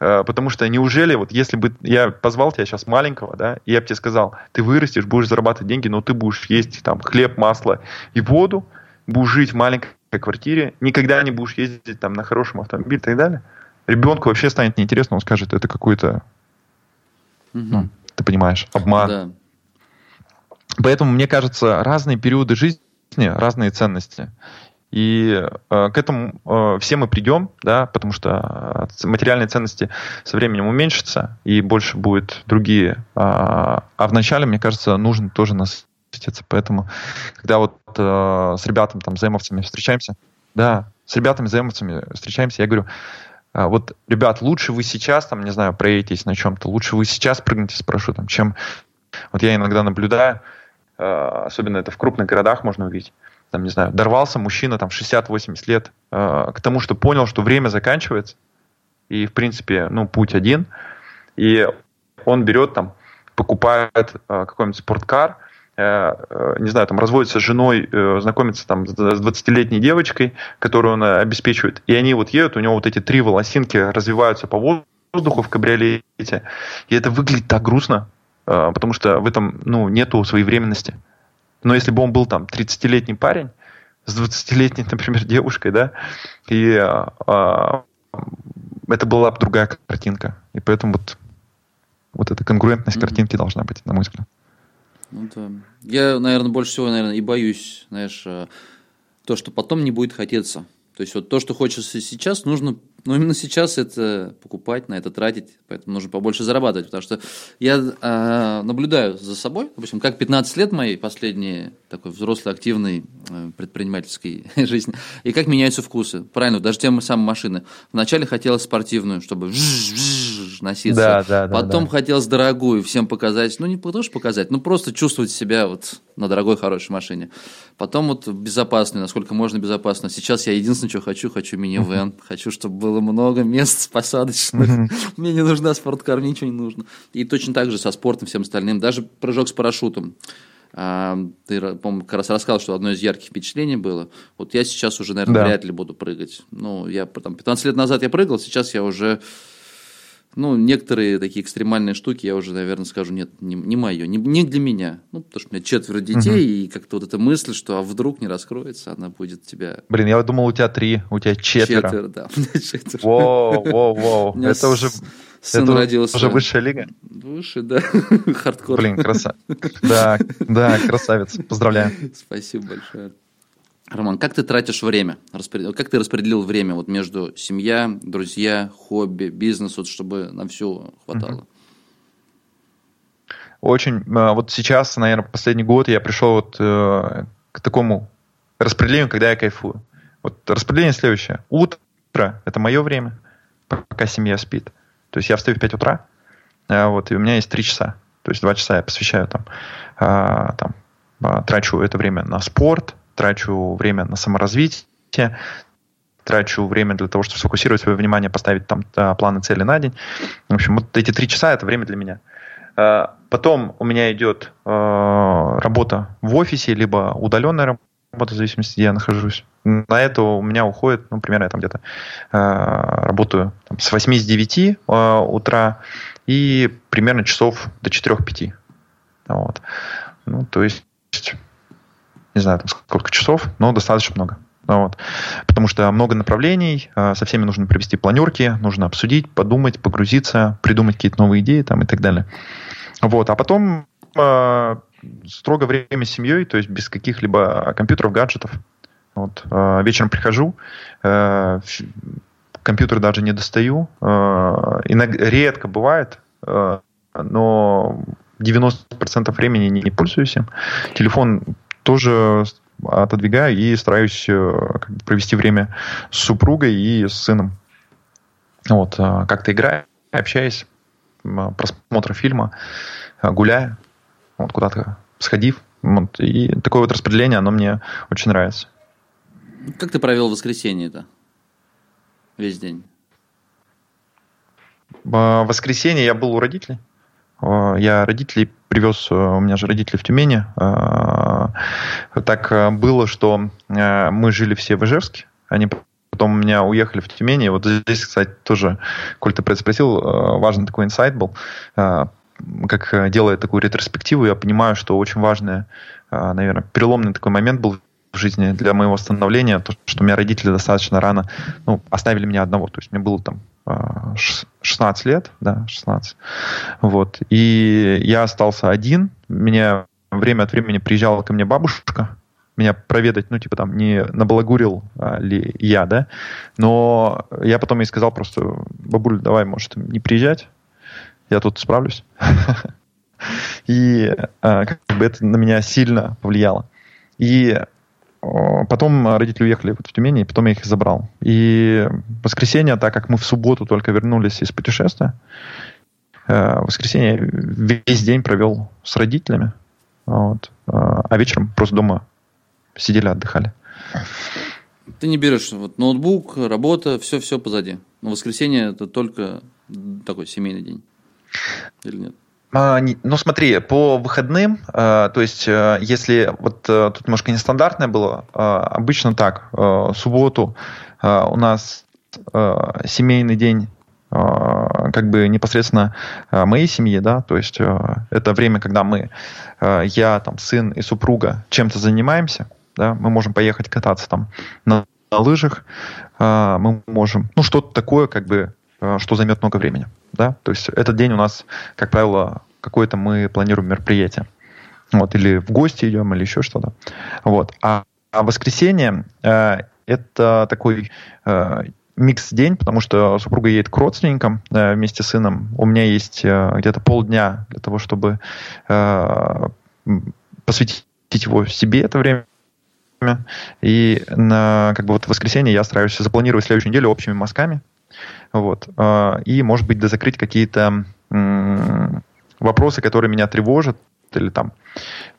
Э, потому что неужели, вот если бы я позвал тебя сейчас маленького, да, и я бы тебе сказал, ты вырастешь, будешь зарабатывать деньги, но ты будешь есть там хлеб, масло и воду, будешь жить в маленькой квартире, никогда не будешь ездить там на хорошем автомобиле и так далее. Ребенку вообще станет неинтересно, он скажет, это какой-то, угу. ну, ты понимаешь, обман. Да. Поэтому, мне кажется, разные периоды жизни, разные ценности. И э, к этому э, все мы придем, да, потому что э, материальные ценности со временем уменьшатся, и больше будет другие. А, а вначале, мне кажется, нужно тоже насытиться. Поэтому, когда вот э, с ребятами, там, займовцами встречаемся, да, с ребятами, займовцами встречаемся, я говорю, а, вот, ребят, лучше вы сейчас, там, не знаю, проедетесь на чем-то, лучше вы сейчас прыгнете с парашютом, чем... Вот я иногда наблюдаю, э, особенно это в крупных городах можно увидеть, там, не знаю, дорвался мужчина там 60-80 лет э, к тому, что понял, что время заканчивается, и, в принципе, ну, путь один, и он берет там, покупает э, какой-нибудь спорткар, э, не знаю, там разводится с женой, знакомится там с 20-летней девочкой, которую он обеспечивает, и они вот едут, у него вот эти три волосинки развиваются по воздуху в кабриолете, и это выглядит так грустно, потому что в этом, ну, нету своевременности. Но если бы он был там 30-летний парень с 20-летней, например, девушкой, да, и а, а, это была бы другая картинка. И поэтому вот, вот эта конгруентность mm-hmm. картинки должна быть, на мой взгляд. Ну, да. Я, наверное, больше всего, наверное, и боюсь, знаешь, э, то, что потом не будет хотеться. То есть вот то, что хочется сейчас, нужно Но именно сейчас это покупать, на это тратить, поэтому нужно побольше зарабатывать, потому что я э, наблюдаю за собой, допустим, как 15 лет моей последней такой взрослой, активной э, предпринимательской жизни, и как меняются вкусы. Правильно, даже те самые машины. Вначале хотелось спортивную, чтобы носиться. Да, да, да, Потом да. хотелось дорогую, всем показать. Ну, не потому что показать, ну, просто чувствовать себя вот на дорогой, хорошей машине. Потом вот безопасный, насколько можно безопасно. Сейчас я единственное, что хочу, хочу минивэн. Хочу, чтобы было много мест посадочных. Мне не нужна спорткар, мне ничего не нужно. И точно так же со спортом, всем остальным. Даже прыжок с парашютом. А, ты, по-моему, как раз рассказал, что одно из ярких впечатлений было. Вот я сейчас уже, наверное, да. вряд ли буду прыгать. Ну, я там 15 лет назад я прыгал, сейчас я уже ну, некоторые такие экстремальные штуки я уже, наверное, скажу, нет, не, не мое, не, не для меня. Ну, потому что у меня четверо детей, угу. и как-то вот эта мысль, что а вдруг не раскроется, она будет тебя... Блин, я думал, у тебя три, у тебя четверо. Четверо, да, у меня четверо. Воу, воу, воу, это уже... Сын это родился. уже высшая лига? Выше, да. Хардкор. Блин, красавец. Да, да, красавец. Поздравляю. Спасибо большое. Роман, как ты тратишь время? Как ты распределил время вот между семья, друзья, хобби, бизнес, вот, чтобы на все хватало? Очень. А, вот сейчас, наверное, последний год я пришел вот э, к такому распределению, когда я кайфую. Вот распределение следующее. Утро – это мое время, пока семья спит. То есть я встаю в 5 утра, а, вот, и у меня есть 3 часа. То есть 2 часа я посвящаю там, а, там трачу это время на спорт – трачу время на саморазвитие, трачу время для того, чтобы сфокусировать свое внимание, поставить там планы, цели на день. В общем, вот эти три часа – это время для меня. А, потом у меня идет а, работа в офисе, либо удаленная работа, в зависимости, где я нахожусь. На это у меня уходит, ну, примерно я там где-то а, работаю там, с 8 с 9 утра и примерно часов до 4-5. Вот. Ну, то есть не знаю, там, сколько часов, но достаточно много. Вот. Потому что много направлений, а, со всеми нужно провести планерки, нужно обсудить, подумать, погрузиться, придумать какие-то новые идеи там, и так далее. Вот. А потом э, строго время с семьей, то есть без каких-либо компьютеров, гаджетов. Вот. Э, вечером прихожу, э, компьютер даже не достаю. Э, иногда, редко бывает, э, но 90% времени не пользуюсь им. Телефон тоже отодвигаю и стараюсь э, провести время с супругой и с сыном. Вот, э, как-то играя, общаясь, просмотр фильма, э, гуляя, вот, куда-то сходив. Вот, и такое вот распределение, оно мне очень нравится. Как ты провел воскресенье это? Весь день? В воскресенье я был у родителей. Я родителей привез, э, у меня же родители в Тюмени. Э, так э, было, что мы жили все в Ижевске, они потом у меня уехали в Тюмени. Вот здесь, кстати, тоже, коль ты спросил, важный такой инсайт был. Как делая такую ретроспективу, я понимаю, что очень важный, наверное, переломный такой момент был в жизни для моего становления, то, что у меня родители достаточно рано ну, оставили меня одного. То есть мне было там 16 лет, да, 16. Вот. И я остался один. Меня время от времени приезжала ко мне бабушка, меня проведать, ну, типа там, не набалагурил а, ли я, да, но я потом ей сказал просто, бабуль, давай, может, не приезжать, я тут справлюсь. И а, как бы это на меня сильно повлияло. И Потом родители уехали в Тюмени, и потом я их забрал. И воскресенье, так как мы в субботу только вернулись из путешествия, э, воскресенье весь день провел с родителями, вот, э, а вечером просто дома сидели, отдыхали. Ты не берешь вот ноутбук, работа, все-все позади. Но воскресенье это только такой семейный день. Или нет? А, ну, смотри, по выходным, а, то есть, а, если вот тут немножко нестандартное было, обычно так, субботу у нас семейный день как бы непосредственно моей семьи, да, то есть это время, когда мы, я, там, сын и супруга чем-то занимаемся, да, мы можем поехать кататься там на, на лыжах, мы можем, ну, что-то такое, как бы, что займет много времени да, то есть этот день у нас, как правило, какое-то мы планируем мероприятие, вот, или в гости идем, или еще что-то, вот, а, а воскресенье э, это такой э, микс-день, потому что супруга едет к родственникам э, вместе с сыном. У меня есть э, где-то полдня для того, чтобы э, посвятить его себе это время. И на как бы вот воскресенье я стараюсь запланировать следующую неделю общими мазками. Вот. Э, и, может быть, дозакрыть какие-то вопросы, которые меня тревожат или там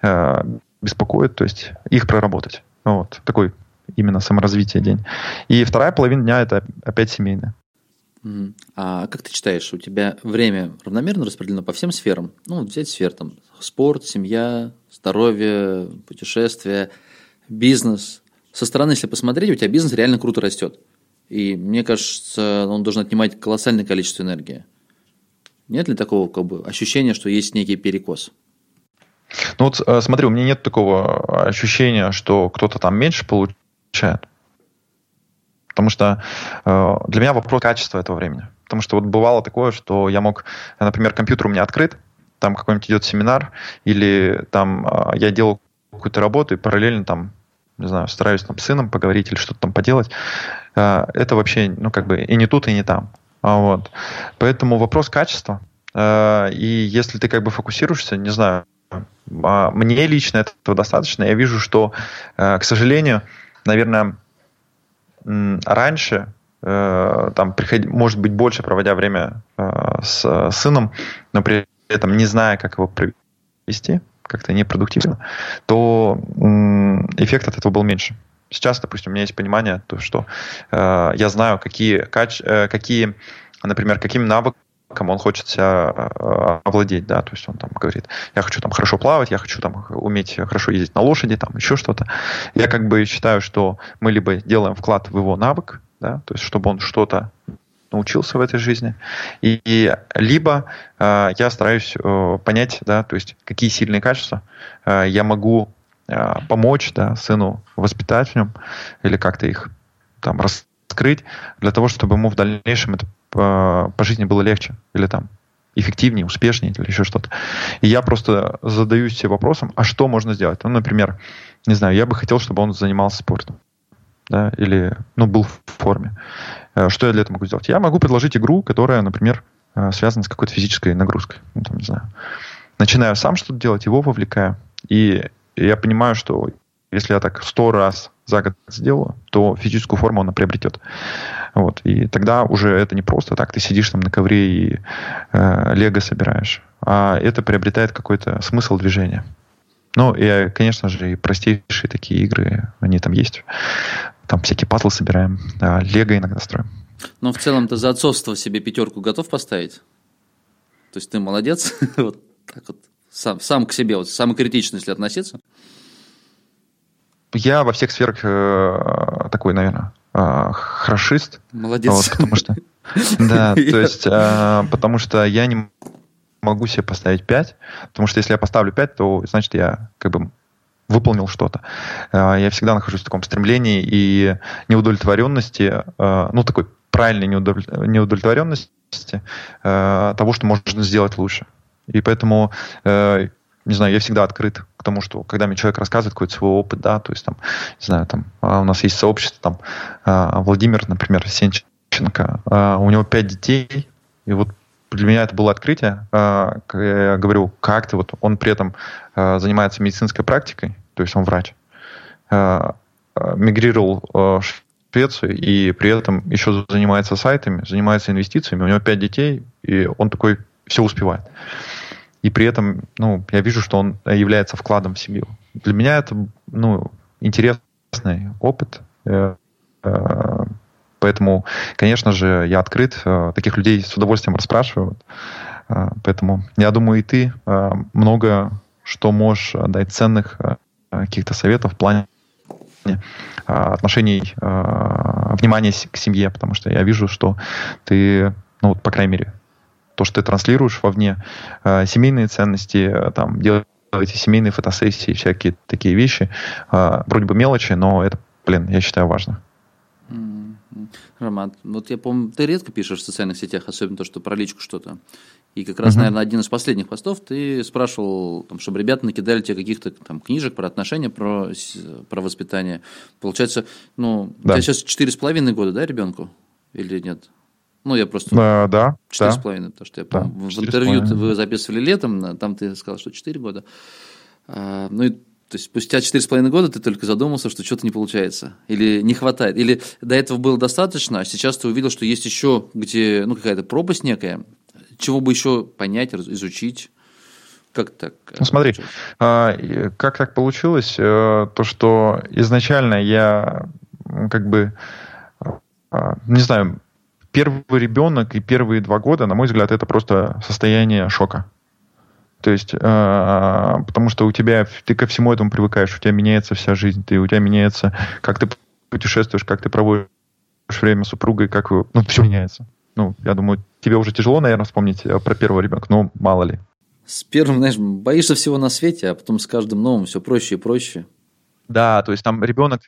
э, беспокоят, то есть их проработать. Вот. Такой именно саморазвитие день. И вторая половина дня это опять семейная. А как ты считаешь, у тебя время равномерно распределено по всем сферам? Ну, взять сфер там спорт, семья, здоровье, путешествия, бизнес. Со стороны, если посмотреть, у тебя бизнес реально круто растет. И мне кажется, он должен отнимать колоссальное количество энергии. Нет ли такого как бы, ощущения, что есть некий перекос? Ну вот э, смотри, у меня нет такого ощущения, что кто-то там меньше получает. Потому что э, для меня вопрос качества этого времени. Потому что вот бывало такое, что я мог, например, компьютер у меня открыт, там какой-нибудь идет семинар, или там э, я делал какую-то работу и параллельно там, не знаю, стараюсь там с сыном поговорить или что-то там поделать. Э, это вообще, ну, как бы и не тут, и не там. А вот. Поэтому вопрос качества. Э, и если ты как бы фокусируешься, не знаю, а мне лично этого достаточно. Я вижу, что, к сожалению, наверное, раньше э, там приход... может быть больше проводя время э, с сыном, но при этом не зная, как его провести, как-то непродуктивно, то эффект от этого был меньше. Сейчас, допустим, у меня есть понимание, то, что э, я знаю, какие, кач... э, какие, например, какими навыками кому он хочет себя э, овладеть, да, то есть он там говорит, я хочу там хорошо плавать, я хочу там уметь хорошо ездить на лошади, там еще что-то. Я как бы считаю, что мы либо делаем вклад в его навык, да, то есть чтобы он что-то научился в этой жизни, и, и либо э, я стараюсь э, понять, да, то есть какие сильные качества э, я могу помочь, да, сыну воспитать в нем или как-то их там раскрыть для того, чтобы ему в дальнейшем это по, по жизни было легче или там эффективнее, успешнее или еще что-то. И я просто задаюсь себе вопросом, а что можно сделать? Ну, например, не знаю, я бы хотел, чтобы он занимался спортом. Да, или, ну, был в форме. Э, что я для этого могу сделать? Я могу предложить игру, которая, например, э, связана с какой-то физической нагрузкой. Ну, там, не знаю. Начинаю сам что-то делать, его вовлекаю. И я понимаю, что если я так сто раз за год сделаю, то физическую форму она приобретет. Вот. И тогда уже это не просто так, ты сидишь там на ковре и э, лего собираешь, а это приобретает какой-то смысл движения. Ну, и, конечно же, и простейшие такие игры, они там есть. Там всякие пазлы собираем, лего иногда строим. Но в целом ты за отцовство себе пятерку готов поставить? То есть ты молодец, вот так вот, сам, сам к себе, вот самокритично, если относиться? Я во всех сферах э, такой, наверное, э, хорошист. Молодец. Вот, потому что, да, то есть, э, потому что я не могу себе поставить 5, потому что если я поставлю 5, то значит я как бы выполнил что-то. Э, я всегда нахожусь в таком стремлении и неудовлетворенности, э, ну, такой правильной неудовлетворенности э, того, что можно сделать лучше. И поэтому не знаю, я всегда открыт к тому, что когда мне человек рассказывает какой-то свой опыт, да, то есть там, не знаю, там, а у нас есть сообщество, там, а, Владимир, например, Сенченко, а, у него пять детей, и вот для меня это было открытие. Я говорю, как ты, вот он при этом занимается медицинской практикой, то есть он врач, мигрировал в Швецию и при этом еще занимается сайтами, занимается инвестициями, у него пять детей, и он такой все успевает и при этом, ну, я вижу, что он является вкладом в семью. Для меня это, ну, интересный опыт. Э, э, поэтому, конечно же, я открыт. Э, таких людей с удовольствием расспрашиваю. Поэтому я думаю, и ты много что можешь дать ценных каких-то советов в плане отношений, внимания к семье, потому что я вижу, что ты, ну, по крайней мере, то, что ты транслируешь вовне, э, семейные ценности, э, там, делаете семейные фотосессии, всякие такие вещи. Э, вроде бы мелочи, но это, блин, я считаю, важно. Роман, вот я помню, ты редко пишешь в социальных сетях, особенно то, что про личку что-то. И как раз, uh-huh. наверное, один из последних постов ты спрашивал, там, чтобы ребята накидали тебе каких-то там книжек про отношения, про, про воспитание. Получается, ну, да. у тебя сейчас четыре с половиной года, да, ребенку? или нет? Ну, я просто... А, да, Четыре да. с половиной, потому что я Да, в интервью вы записывали летом, там ты сказал, что четыре года. А, ну, и, то есть спустя четыре с половиной года ты только задумался, что что-то не получается, или не хватает, или до этого было достаточно, а сейчас ты увидел, что есть еще где, ну, какая-то пропасть некая, чего бы еще понять, изучить, как так? э, Ну, смотри, получилось? а, как так получилось, э, то, что изначально я как бы, не знаю, первый ребенок и первые два года, на мой взгляд, это просто состояние шока. То есть, а, потому что у тебя, ты ко всему этому привыкаешь, у тебя меняется вся жизнь, ты, у тебя меняется, как ты путешествуешь, как ты проводишь время с супругой, как, вы- ну, все меняется. Ну, я думаю, тебе уже тяжело, наверное, вспомнить э, про первого ребенка, но мало ли. С первым, знаешь, боишься всего на свете, а потом с каждым новым все проще и проще. Да, то есть там ребенок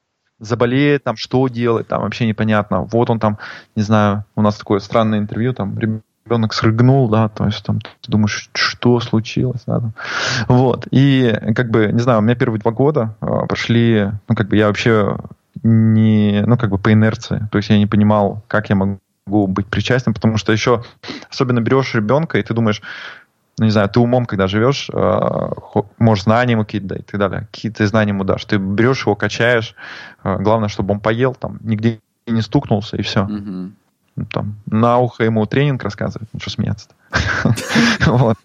заболеет, там что делать, там вообще непонятно. Вот он там, не знаю, у нас такое странное интервью, там ребенок срыгнул, да, то есть там ты думаешь, что случилось, да, там. вот. И как бы, не знаю, у меня первые два года э, прошли, ну как бы я вообще не, ну как бы по инерции, то есть я не понимал, как я могу быть причастным, потому что еще особенно берешь ребенка и ты думаешь, ну, не знаю, ты умом, когда живешь, э, можешь знания ему какие-то дать и так далее. Какие-то знания ему дашь. Ты берешь его, качаешь. э, главное, чтобы он поел, там, нигде не стукнулся, и все. Мгм. Там, на ухо ему тренинг рассказывать. Ну, что смеяться-то? Вот.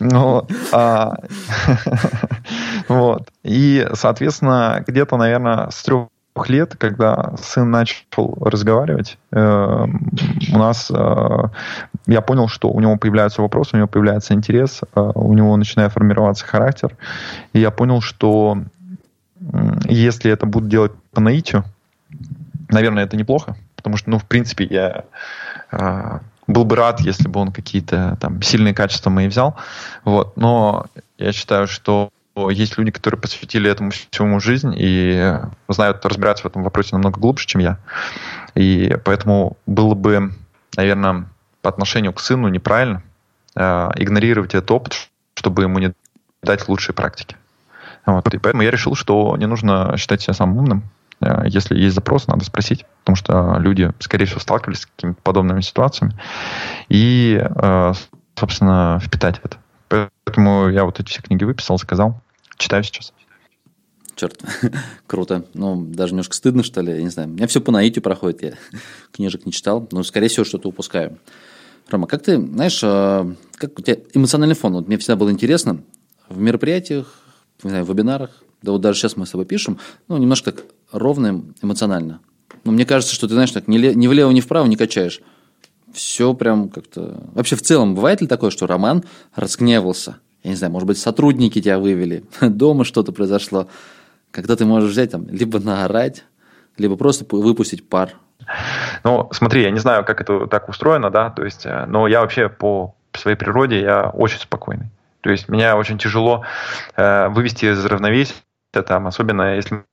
Ну, а, Вот. И, соответственно, где-то, наверное, с трех лет, когда сын начал разговаривать, э, у нас я понял, что у него появляются вопросы, у него появляется интерес, э, у него начинает формироваться характер. И я понял, что если это буду делать по наитию, наверное, это неплохо, потому что, ну, в принципе, я э, был бы рад, если бы он какие-то там сильные качества мои взял, вот. Но я считаю, что есть люди, которые посвятили этому всему жизнь и знают разбираться в этом вопросе намного глубже, чем я. И поэтому было бы, наверное, по отношению к сыну неправильно э, игнорировать этот опыт, чтобы ему не дать лучшие практики. Вот. И поэтому я решил, что не нужно считать себя самым умным. Э, Если есть запрос, надо спросить, потому что люди, скорее всего, сталкивались с какими-то подобными ситуациями. И, э, собственно, впитать это. Поэтому я вот эти все книги выписал, заказал. Читаю сейчас. Черт, круто. Ну, даже немножко стыдно, что ли, я не знаю. У меня все по наитию проходит, я книжек не читал, но, скорее всего, что-то упускаю. Рома, как ты, знаешь, э, как у тебя эмоциональный фон? Вот мне всегда было интересно в мероприятиях, в вебинарах, да вот даже сейчас мы с тобой пишем, ну, немножко так ровно эмоционально. Но мне кажется, что ты, знаешь, так ни, ни влево, ни вправо не качаешь. Все прям как-то... Вообще, в целом, бывает ли такое, что Роман разгневался? Я не знаю, может быть, сотрудники тебя вывели, дома что-то произошло, когда ты можешь взять там, либо наорать, либо просто пу- выпустить пар. Ну, смотри, я не знаю, как это так устроено, да, то есть, э, но я вообще по своей природе, я очень спокойный. То есть меня очень тяжело э, вывести из равновесия, там, особенно если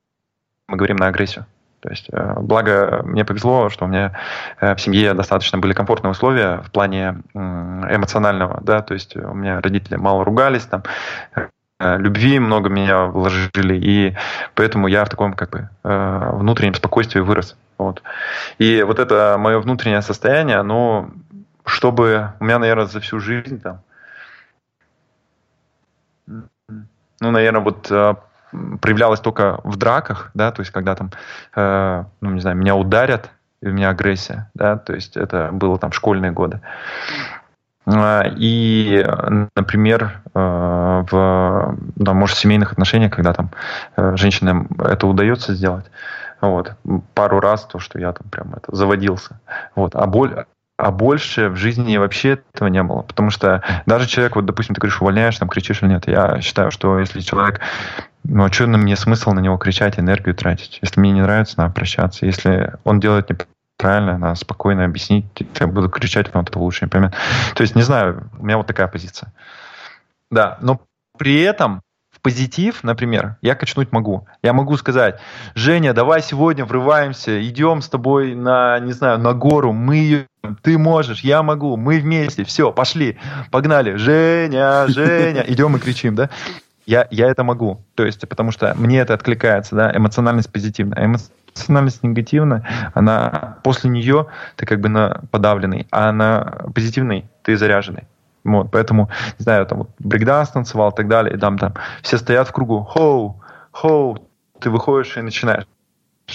мы говорим на агрессию. То есть, э, благо, мне повезло, что у меня э, в семье достаточно были комфортные условия в плане м, эмоционального, да, то есть у меня родители мало ругались, там, э, любви много меня вложили, и поэтому я в таком как бы э, внутреннем спокойствии вырос. Вот. И вот это мое внутреннее состояние, оно, чтобы у меня, наверное, за всю жизнь там, ну, наверное, вот э, проявлялось только в драках, да, то есть когда там, э, ну, не знаю, меня ударят, и у меня агрессия, да, то есть это было там школьные годы. А, И, например, э, в, да, может, семейных отношениях, когда там э, женщинам это удается сделать, вот, пару раз то, что я там прям это заводился, вот, а боль, а больше в жизни вообще этого не было. Потому что даже человек, вот, допустим, ты говоришь, увольняешь, там, кричишь или нет, я считаю, что если человек, ну, а что на мне смысл на него кричать, энергию тратить? Если мне не нравится, надо прощаться. Если он делает неправильно, надо спокойно объяснить, я буду кричать, он это лучше не поймет. То есть, не знаю, у меня вот такая позиция. Да, но при этом в позитив, например, я качнуть могу. Я могу сказать, Женя, давай сегодня врываемся, идем с тобой на, не знаю, на гору, мы ее, ты можешь, я могу, мы вместе, все, пошли, погнали, Женя, Женя, идем и кричим, да? Я, я это могу, то есть, потому что мне это откликается, да, эмоциональность позитивная. Эмо- эмоциональность негативная, она после нее ты как бы на подавленный, а на позитивный ты заряженный. Вот, поэтому, не знаю, там вот брейкданс танцевал и так далее, и там, там все стоят в кругу, хоу, хоу, ты выходишь и начинаешь.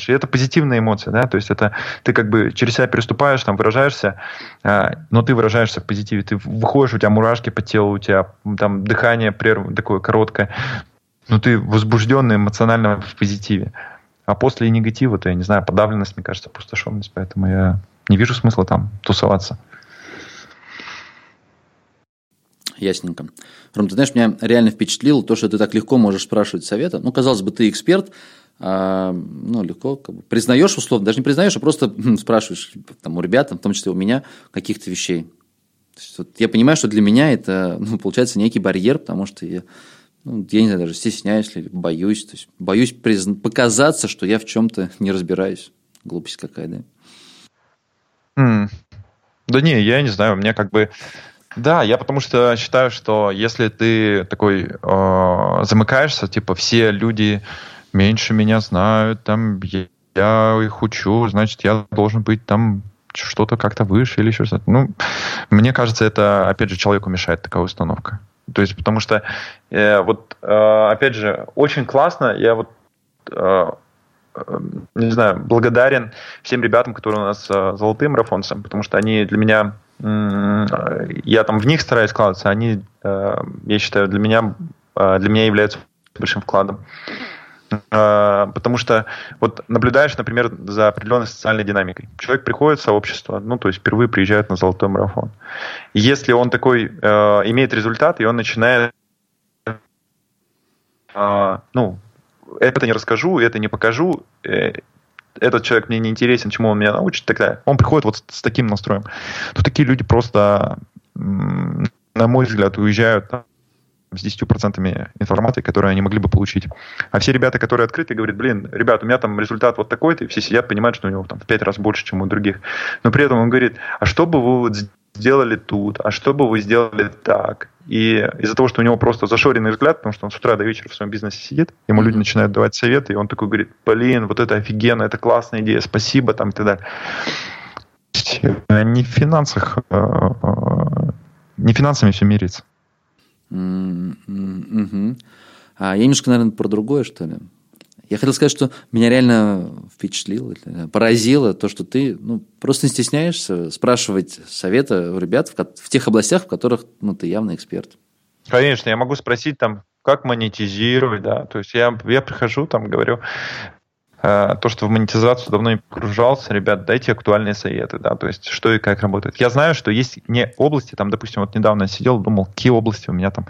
И это позитивная эмоция, да, то есть это ты как бы через себя переступаешь, там выражаешься, э, но ты выражаешься в позитиве, ты выходишь, у тебя мурашки по телу, у тебя там дыхание прерв... такое короткое, но ты возбужденный эмоционально в позитиве. А после негатива, то, я не знаю, подавленность, мне кажется, пустошенность, поэтому я не вижу смысла там тусоваться. Ясненько. Ром, ты знаешь, меня реально впечатлило то, что ты так легко можешь спрашивать совета. Ну, казалось бы, ты эксперт, а, ну, легко как бы, признаешь условно, даже не признаешь, а просто спрашиваешь там, у ребят, в том числе у меня, каких-то вещей. То есть, вот, я понимаю, что для меня это, ну, получается, некий барьер, потому что я, ну, я не знаю, даже стесняюсь или боюсь. То есть, боюсь призна- показаться, что я в чем-то не разбираюсь. Глупость какая, да? Mm. Да не, я не знаю, у меня как бы да, я потому что считаю, что если ты такой э, замыкаешься, типа все люди меньше меня знают, там я, я их учу, значит, я должен быть там что-то как-то выше или еще что-то. Ну, мне кажется, это, опять же, человеку мешает такая установка. То есть, потому что, э, вот, э, опять же, очень классно, я вот, э, э не знаю, благодарен всем ребятам, которые у нас э, золотые марафонцы, потому что они для меня я там в них стараюсь складываться, они, э, я считаю, для меня, э, для меня являются большим вкладом. Э, потому что вот наблюдаешь, например, за определенной социальной динамикой. Человек приходит в сообщество, ну, то есть впервые приезжает на золотой марафон. Если он такой имеет результат, и он начинает ну, это не расскажу, это не покажу, этот человек мне не интересен, чему он меня научит, тогда он приходит вот с, с таким настроем, то такие люди просто, на мой взгляд, уезжают с 10% информации, которую они могли бы получить. А все ребята, которые открыты, говорят, блин, ребят, у меня там результат вот такой-то, и все сидят, понимают, что у него там в 5 раз больше, чем у других. Но при этом он говорит, а что бы вы вот сделали тут, а что бы вы сделали так? И из-за того, что у него просто зашоренный взгляд, потому что он с утра до вечера в своем бизнесе сидит, ему люди начинают давать советы, и он такой говорит, блин, вот это офигенно, это классная идея, спасибо, там и так далее. Не в финансах, а, а, не финансами все мирится. Mm-hmm. А я немножко, наверное, про другое, что ли. Я хотел сказать, что меня реально впечатлило, поразило то, что ты ну, просто не стесняешься спрашивать совета у ребят в, в тех областях, в которых ну, ты явно эксперт. Конечно, я могу спросить там, как монетизировать, да, то есть я, я прихожу, там говорю, э, то, что в монетизацию давно не погружался, ребят, дайте актуальные советы, да, то есть что и как работает. Я знаю, что есть не области, там, допустим, вот недавно я сидел, думал, какие области у меня там.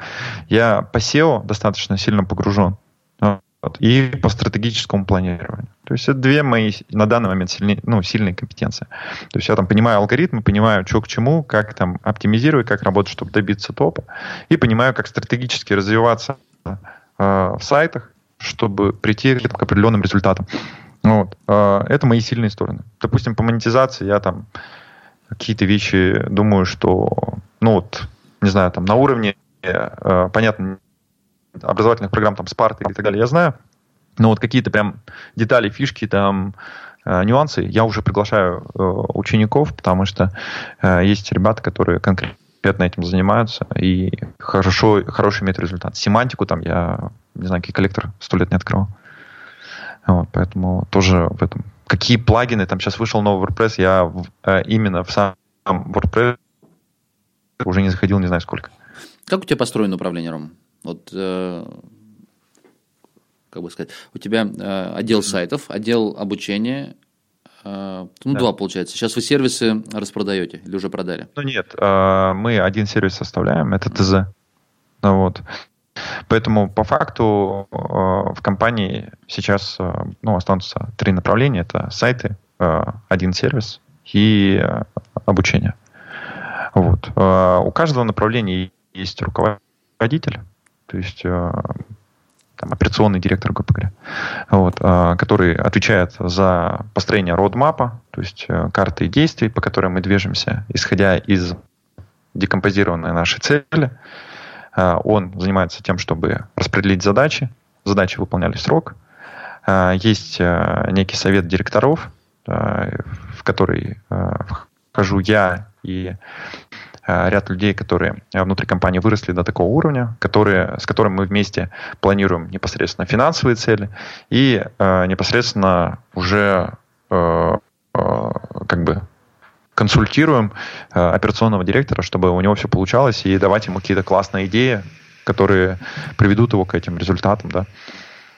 Я по SEO достаточно сильно погружен, вот, и по стратегическому планированию. То есть это две мои на данный момент сильные, ну, сильные компетенции. То есть я там понимаю алгоритмы, понимаю, что к чему, как там оптимизировать, как работать, чтобы добиться топа, и понимаю, как стратегически развиваться э, в сайтах, чтобы прийти к определенным результатам. Вот. Э, это мои сильные стороны. Допустим, по монетизации я там какие-то вещи думаю, что, ну вот, не знаю, там на уровне, э, понятно, образовательных программ, там, Спарты и так далее, я знаю. Но вот какие-то прям детали, фишки, там, э, нюансы я уже приглашаю э, учеников, потому что э, есть ребята, которые конкретно этим занимаются и хорошо, хороший имеют результат. Семантику там я, не знаю, какие коллектор сто лет не открывал. Вот, поэтому тоже в этом. Какие плагины, там сейчас вышел новый WordPress, я в, именно в сам WordPress уже не заходил не знаю сколько. Как у тебя построено управление, Ром? Вот, э, как бы сказать, у тебя э, отдел сайтов, отдел обучения, э, ну, да. два получается. Сейчас вы сервисы распродаете или уже продали? Ну, нет, э, мы один сервис составляем, это ТЗ. Ну, вот. Поэтому по факту э, в компании сейчас э, ну, останутся три направления. Это сайты, э, один сервис и обучение. Вот. У каждого направления есть руководитель, то есть там, операционный директор, грубо говоря, вот, который отвечает за построение родмапа, то есть карты действий, по которым мы движемся, исходя из декомпозированной нашей цели. Он занимается тем, чтобы распределить задачи, задачи выполняли срок, есть некий совет директоров, в который вхожу я и ряд людей, которые внутри компании выросли до такого уровня, которые, с которыми мы вместе планируем непосредственно финансовые цели и непосредственно уже как бы консультируем операционного директора, чтобы у него все получалось, и давать ему какие-то классные идеи, которые приведут его к этим результатам, да.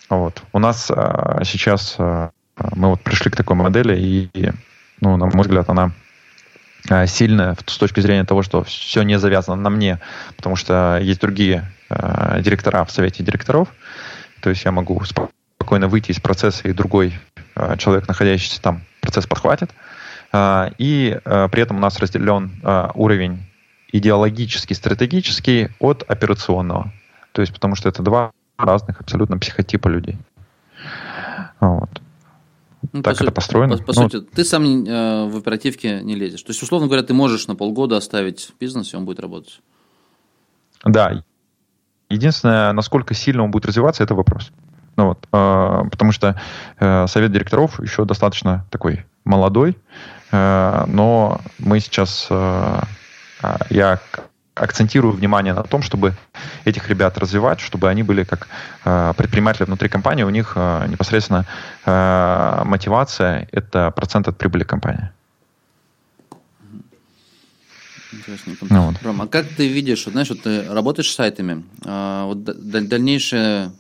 Вот. У нас а, сейчас а, мы вот пришли к такой модели, и, и, ну, на мой взгляд, она а, сильная с точки зрения того, что все не завязано на мне, потому что есть другие а, директора в совете директоров, то есть я могу спокойно выйти из процесса, и другой а, человек, находящийся там, процесс подхватит. А, и а, при этом у нас разделен а, уровень идеологический, стратегический от операционного. То есть потому что это два разных абсолютно психотипа людей. Вот. Ну, так по это построено. По, по ну, сути, ты сам э, в оперативке не лезешь. То есть, условно говоря, ты можешь на полгода оставить бизнес, и он будет работать. Да. Единственное, насколько сильно он будет развиваться, это вопрос. Ну, вот, э, потому что э, совет директоров еще достаточно такой молодой, но мы сейчас э, а, я акцентирую внимание на том, чтобы этих ребят развивать, чтобы они были как э, предприниматели внутри компании, у них э, непосредственно э, мотивация – это процент от прибыли компании. Интересненько. Ну, вот. Ром, а как ты видишь, вот, знаешь, вот ты работаешь с сайтами, а, вот дальнейшее,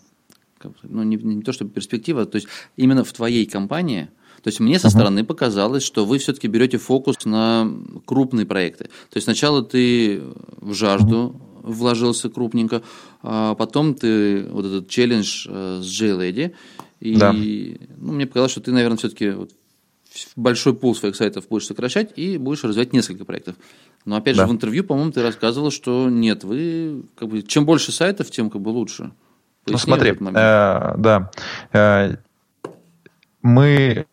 ну не, не то чтобы перспектива, то есть именно в твоей компании – то есть мне со стороны показалось, что вы все-таки берете фокус на крупные проекты. То есть сначала ты в жажду вложился крупненько, а потом ты вот этот челлендж э, с JLady, и да. ну, мне показалось, что ты, наверное, все-таки вот большой пул своих сайтов будешь сокращать и будешь развивать несколько проектов. Но опять да. же в интервью, по-моему, ты рассказывал, что нет, вы как бы чем больше сайтов, тем как бы лучше. Поясни ну смотри, э, да, э, мы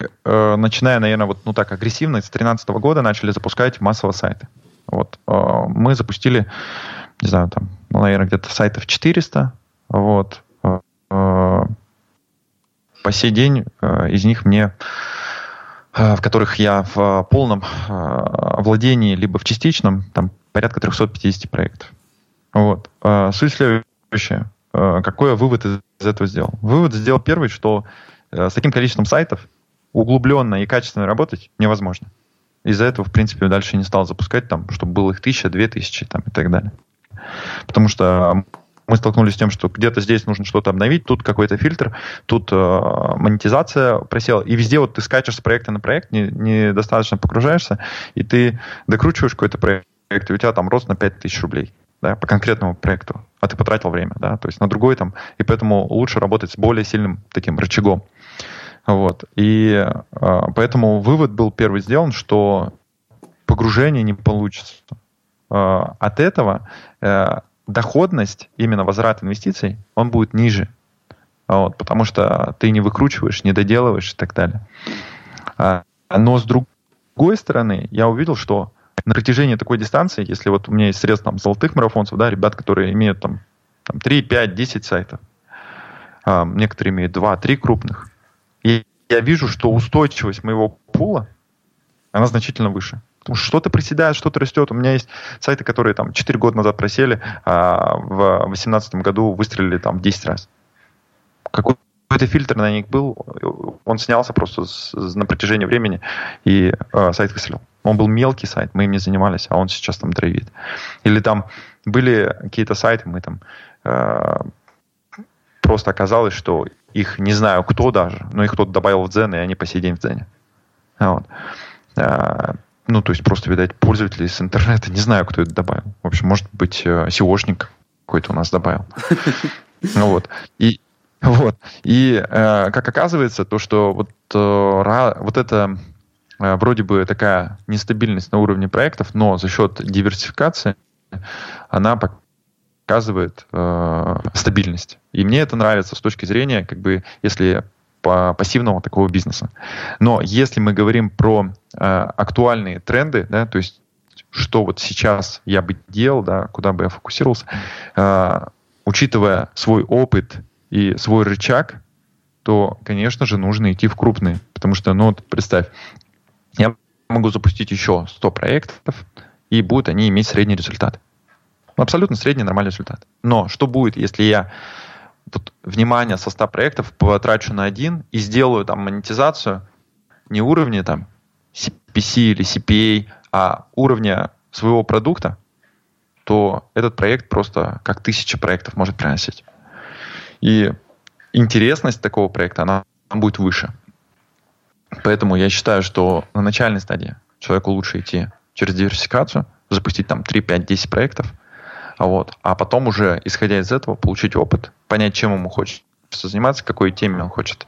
э, начиная, наверное, вот ну так агрессивно, с 2013 года начали запускать массово сайты. Вот. Э, мы запустили, не знаю, там, ну, наверное, где-то сайтов 400. Вот. Э, по сей день из них мне в которых я в полном владении, либо в частичном, там порядка 350 проектов. Вот. Суть следующая. Какой я вывод из этого сделал? Вывод сделал первый, что с таким количеством сайтов углубленно и качественно работать невозможно. Из-за этого, в принципе, дальше не стал запускать там, чтобы было их тысяча, две тысячи там и так далее. Потому что мы столкнулись с тем, что где-то здесь нужно что-то обновить, тут какой-то фильтр, тут э, монетизация просела, и везде вот ты скачешь с проекта на проект, недостаточно не погружаешься, и ты докручиваешь какой-то проект, и у тебя там рост на 5000 рублей да, по конкретному проекту, а ты потратил время, да, то есть на другой там, и поэтому лучше работать с более сильным таким рычагом. Вот. И э, поэтому вывод был первый сделан, что погружение не получится. Э, от этого э, доходность, именно возврат инвестиций, он будет ниже. Вот, потому что ты не выкручиваешь, не доделываешь и так далее. А, но с другой стороны, я увидел, что на протяжении такой дистанции, если вот у меня есть средства там, золотых марафонцев, да, ребят, которые имеют там, там 3, 5, 10 сайтов, некоторые имеют 2-3 крупных, и я вижу, что устойчивость моего пула, она значительно выше. Потому что что-то приседает, что-то растет. У меня есть сайты, которые там 4 года назад просели, а в 2018 году выстрелили там 10 раз. Какой-то фильтр на них был, он снялся просто с, на протяжении времени, и э, сайт выстрелил. Он был мелкий сайт, мы им не занимались, а он сейчас там драйвит. Или там были какие-то сайты, мы там э, просто оказалось, что их не знаю кто даже, но их кто-то добавил в Дзен, и они по сей день в Дзене. Вот. А, ну, то есть просто, видать, пользователи с интернета, не знаю, кто это добавил. В общем, может быть, SEOшник э, какой-то у нас добавил. Ну вот. И вот. И э, как оказывается, то, что вот, э, вот это вроде бы такая нестабильность на уровне проектов, но за счет диверсификации она показывает э, стабильность. И мне это нравится с точки зрения, как бы, если по пассивного такого бизнеса. Но если мы говорим про э, актуальные тренды, да, то есть что вот сейчас я бы делал, да, куда бы я фокусировался, э, учитывая свой опыт и свой рычаг, то, конечно же, нужно идти в крупные. Потому что, ну, вот представь, я могу запустить еще 100 проектов, и будут они иметь средний результат. Абсолютно средний нормальный результат. Но что будет, если я вот, внимание со 100 проектов потрачу на один и сделаю там монетизацию не уровня там CPC или CPA, а уровня своего продукта, то этот проект просто как тысяча проектов может приносить. И интересность такого проекта, она будет выше. Поэтому я считаю, что на начальной стадии человеку лучше идти через диверсификацию, запустить там 3, 5, 10 проектов, вот, а потом уже, исходя из этого, получить опыт, понять, чем ему хочется заниматься, какой теме он хочет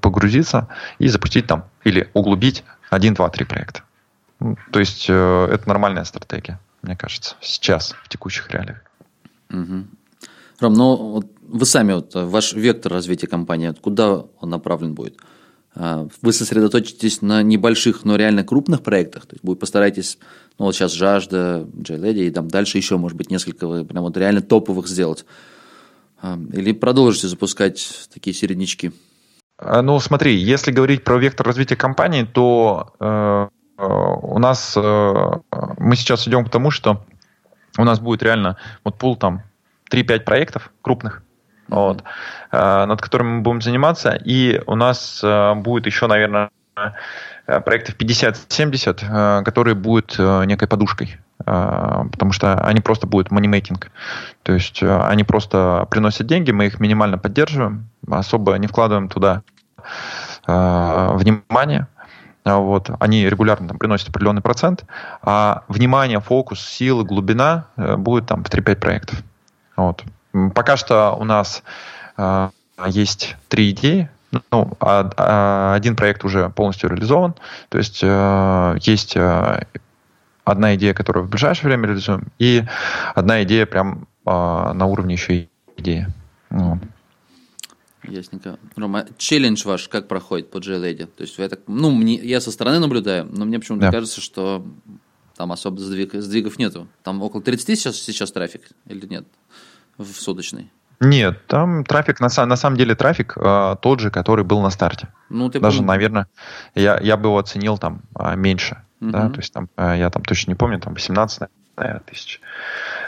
погрузиться и запустить там или углубить 1, 2, 3 проекта. То есть э, это нормальная стратегия, мне кажется, сейчас, в текущих реалиях. Угу. Ром, ну вот вы сами, вот, ваш вектор развития компании, куда он направлен будет? А, вы сосредоточитесь на небольших, но реально крупных проектах, то есть вы постараетесь, ну вот сейчас «Жажда», «Джейледи» и там дальше еще, может быть, несколько прям вот реально топовых сделать. А, или продолжите запускать такие середнячки? А, ну, смотри, если говорить про вектор развития компании, то э, у нас э, мы сейчас идем к тому, что у нас будет реально вот пул там 3-5 проектов крупных, mm-hmm. вот, э, над которыми мы будем заниматься, и у нас э, будет еще, наверное, проектов 50-70, э, которые будут э, некой подушкой э, потому что они просто будут манимейкинг. То есть э, они просто приносят деньги, мы их минимально поддерживаем, особо не вкладываем туда э, внимание. А вот, они регулярно там, приносят определенный процент, а внимание, фокус, силы, глубина э, будет там в 3-5 проектов. Вот. Пока что у нас э, есть три идеи. Ну, а, а, один проект уже полностью реализован. То есть э, есть э, одна идея, которую в ближайшее время реализуем, и одна идея прям э, на уровне еще идеи. Вот. Ясненько. Рома, челлендж ваш как проходит по JLady? То есть, это, ну, мне, я со стороны наблюдаю, но мне почему-то да. кажется, что там особо сдвиг, сдвигов нету. Там около 30 сейчас, сейчас трафик или нет в суточный? Нет, там трафик, на, на самом деле трафик э, тот же, который был на старте. Ну, ты Даже, пом... наверное, я, я бы его оценил там э, меньше. Угу. Да, то есть там, э, я там точно не помню, там 18, наверное, тысяч.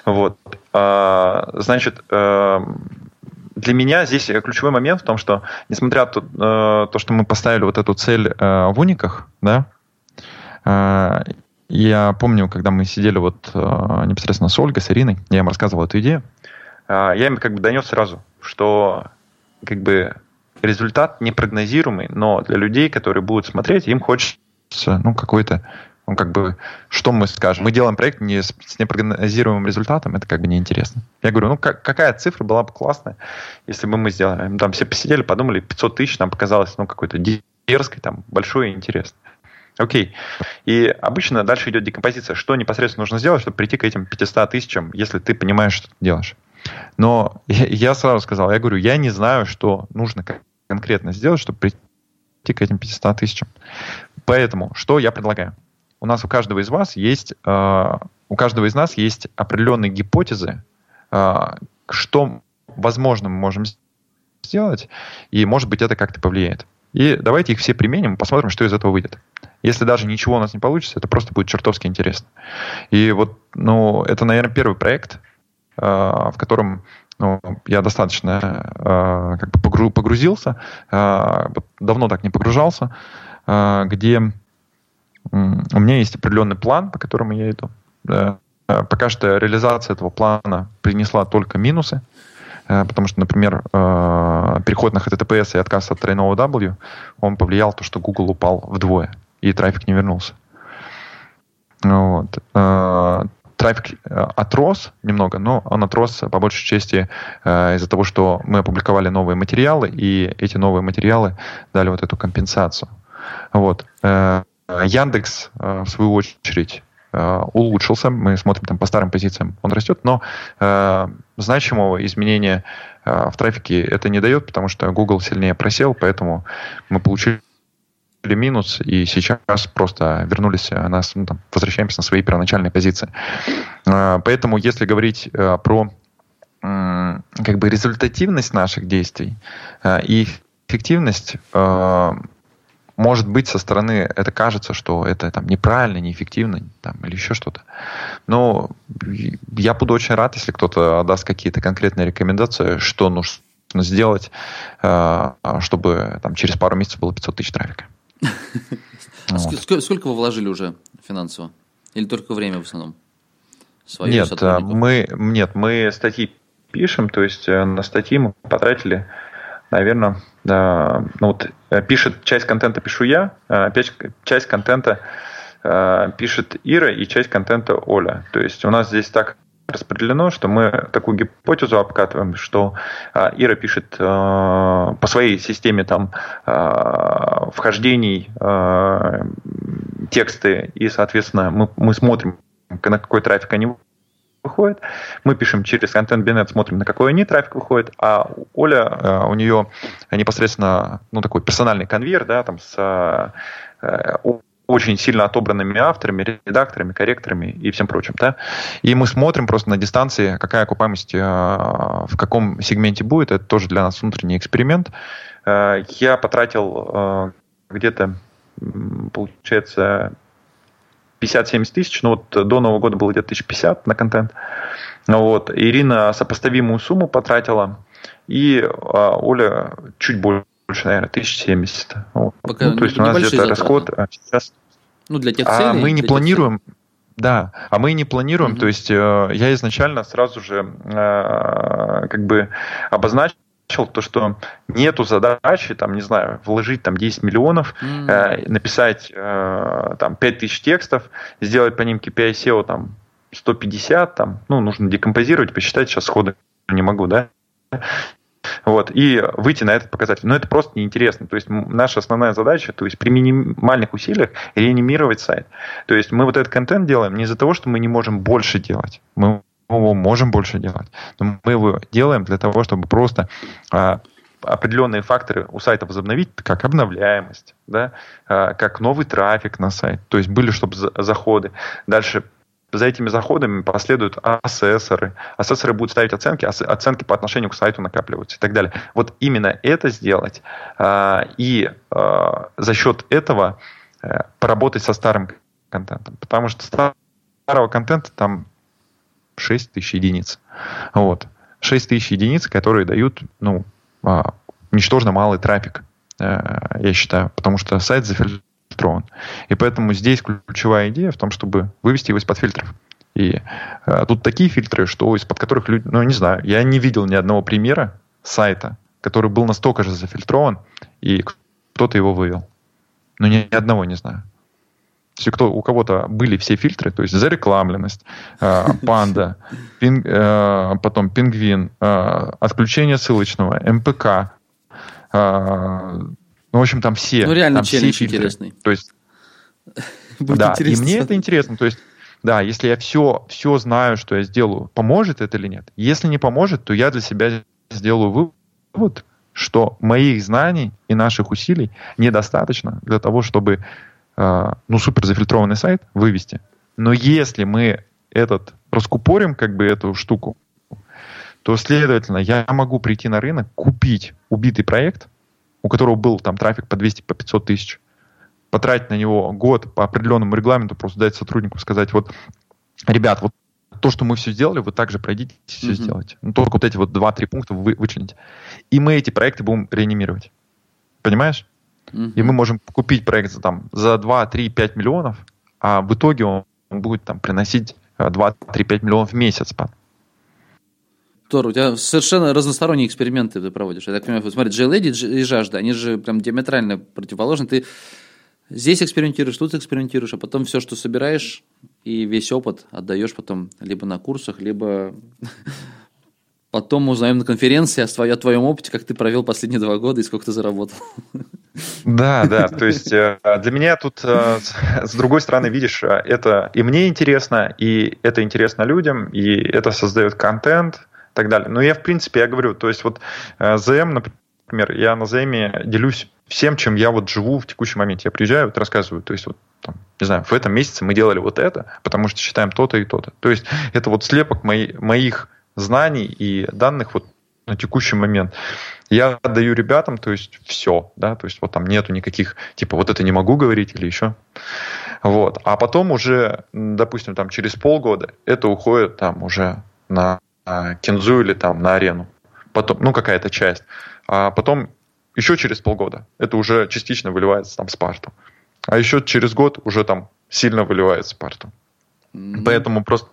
Вот. Э, значит, э, для меня здесь ключевой момент в том, что несмотря на то, э, то что мы поставили вот эту цель э, в униках, да, э, я помню, когда мы сидели вот непосредственно с Ольгой, с Ириной, я им рассказывал эту идею, я им как бы донес сразу, что как бы результат непрогнозируемый, но для людей, которые будут смотреть, им хочется ну, какой-то ну, как бы, что мы скажем? Мы делаем проект не с, с непрогнозируемым результатом, это как бы неинтересно. Я говорю, ну, как, какая цифра была бы классная, если бы мы сделали? Там все посидели, подумали, 500 тысяч нам показалось, ну, какой-то дерзкой, там, большой и интересной. Окей. И обычно дальше идет декомпозиция. Что непосредственно нужно сделать, чтобы прийти к этим 500 тысячам, если ты понимаешь, что ты делаешь. Но я, сразу сказал, я говорю, я не знаю, что нужно конкретно сделать, чтобы прийти к этим 500 тысячам. Поэтому, что я предлагаю? у нас у каждого из вас есть, э, у каждого из нас есть определенные гипотезы, э, что, возможно, мы можем сделать, и, может быть, это как-то повлияет. И давайте их все применим, посмотрим, что из этого выйдет. Если даже ничего у нас не получится, это просто будет чертовски интересно. И вот, ну, это, наверное, первый проект, в котором ну, я достаточно э, как бы погрузился, э, давно так не погружался, э, где у меня есть определенный план, по которому я иду. Э, пока что реализация этого плана принесла только минусы, э, потому что, например, э, переход на HTTPS и отказ от тройного W, он повлиял то, что Google упал вдвое, и трафик не вернулся. Вот. Трафик отрос немного, но он отрос по большей части из-за того, что мы опубликовали новые материалы, и эти новые материалы дали вот эту компенсацию. Вот. Э, Яндекс, э, в свою очередь, э, улучшился. Мы смотрим там по старым позициям, он растет, но э, значимого изменения э, в трафике это не дает, потому что Google сильнее просел, поэтому мы получили минус, и сейчас просто вернулись, нас, ну, там, возвращаемся на свои первоначальные позиции. Э, поэтому, если говорить э, про э, как бы результативность наших действий э, и неэффективность э, может быть со стороны, это кажется, что это там неправильно, неэффективно там, или еще что-то. Но я буду очень рад, если кто-то даст какие-то конкретные рекомендации, что нужно сделать, э, чтобы там, через пару месяцев было 500 тысяч трафика. Сколько вы вложили уже финансово? Или только время в основном? Нет, мы, нет, мы статьи пишем, то есть э, на статьи мы потратили, наверное, ну вот э, пишет часть контента пишу я, э, часть контента пишет Ира и часть контента Оля. То есть у нас здесь так распределено, что мы такую гипотезу обкатываем, что Ира пишет по своей системе там вхождений тексты, и, соответственно, мы, мы смотрим, на какой трафик они выходят. Мы пишем через контент Binet, смотрим, на какой они трафик выходит, а Оля, э, у нее непосредственно ну, такой персональный конвейер, да, там с э, очень сильно отобранными авторами, редакторами, корректорами и всем прочим. Да? И мы смотрим просто на дистанции, какая окупаемость э, в каком сегменте будет. Это тоже для нас внутренний эксперимент. Я потратил где-то, получается, 50-70 тысяч, ну вот до Нового года было где-то 1050 на контент. Вот. Ирина сопоставимую сумму потратила, и а, Оля чуть больше, наверное, 1070. Вот. Пока ну, то есть у нас где-то расход а сейчас... Ну, для тех целей. А мы не планируем, да, а мы не планируем, угу. то есть э, я изначально сразу же э, как бы обозначил, то, что нету задачи, там, не знаю, вложить там 10 миллионов, mm. э, написать э, там 5000 текстов, сделать по ним KPI SEO там 150, там, ну, нужно декомпозировать, посчитать, сейчас сходу не могу, да, вот, и выйти на этот показатель. Но это просто неинтересно. То есть наша основная задача, то есть при минимальных усилиях реанимировать сайт. То есть мы вот этот контент делаем не из-за того, что мы не можем больше делать. Мы мы можем больше делать. Но мы его делаем для того, чтобы просто а, определенные факторы у сайта возобновить, как обновляемость, да, а, как новый трафик на сайт. То есть были, чтобы заходы. Дальше за этими заходами последуют ассессоры. Ассессоры будут ставить оценки, оценки по отношению к сайту накапливаются и так далее. Вот именно это сделать а, и а, за счет этого а, поработать со старым контентом. Потому что старого контента там 6 тысяч единиц. Вот. 6 тысяч единиц, которые дают, ну, а, ничтожно малый трафик, э, я считаю, потому что сайт зафильтрован. И поэтому здесь ключевая идея в том, чтобы вывести его из-под фильтров. И а, тут такие фильтры, что из-под которых люди, ну, не знаю, я не видел ни одного примера сайта, который был настолько же зафильтрован, и кто-то его вывел. Но ни одного не знаю. Если кто, у кого-то были все фильтры, то есть зарекламленность, э, панда, пинг, э, потом пингвин, э, отключение ссылочного, МПК, ну, в общем, там все. Ну, реально там челлендж все интересный. То есть, да, и мне это интересно. То есть, да, если я все, все знаю, что я сделаю, поможет это или нет? Если не поможет, то я для себя сделаю вывод, что моих знаний и наших усилий недостаточно для того, чтобы а, ну, супер зафильтрованный сайт вывести. Но если мы этот раскупорим, как бы эту штуку, то, следовательно, я могу прийти на рынок, купить убитый проект, у которого был там трафик по 200, по 500 тысяч, потратить на него год по определенному регламенту, просто дать сотруднику сказать, вот, ребят, вот то, что мы все сделали, вы также пройдите, все mm-hmm. сделайте. Ну, только вот эти вот 2-3 пункта вы вычлените. И мы эти проекты будем реанимировать. Понимаешь? И мы можем купить проект за, там, за 2, 3, 5 миллионов, а в итоге он будет там, приносить 2, 3, 5 миллионов в месяц. Тор, у тебя совершенно разносторонние эксперименты ты проводишь. Я так понимаю, смотри, JLady и жажда, они же прям диаметрально противоположны. Ты здесь экспериментируешь, тут экспериментируешь, а потом все, что собираешь, и весь опыт отдаешь потом либо на курсах, либо Потом узнаем на конференции о, твоем, опыте, как ты провел последние два года и сколько ты заработал. Да, да, то есть э, для меня тут, э, с другой стороны, видишь, э, это и мне интересно, и это интересно людям, и это создает контент так далее. Но я, в принципе, я говорю, то есть вот ЗМ, например, я на ЗМе делюсь всем, чем я вот живу в текущем моменте. Я приезжаю, вот рассказываю, то есть вот там, не знаю, в этом месяце мы делали вот это, потому что считаем то-то и то-то. То есть это вот слепок мои, моих знаний и данных вот на текущий момент. Я отдаю ребятам, то есть все, да, то есть вот там нету никаких, типа, вот это не могу говорить или еще. Вот. А потом уже, допустим, там через полгода это уходит там уже на кинзу или там на арену. Потом, ну, какая-то часть. А потом еще через полгода это уже частично выливается там Спарту. А еще через год уже там сильно выливается Спарту. Mm-hmm. Поэтому просто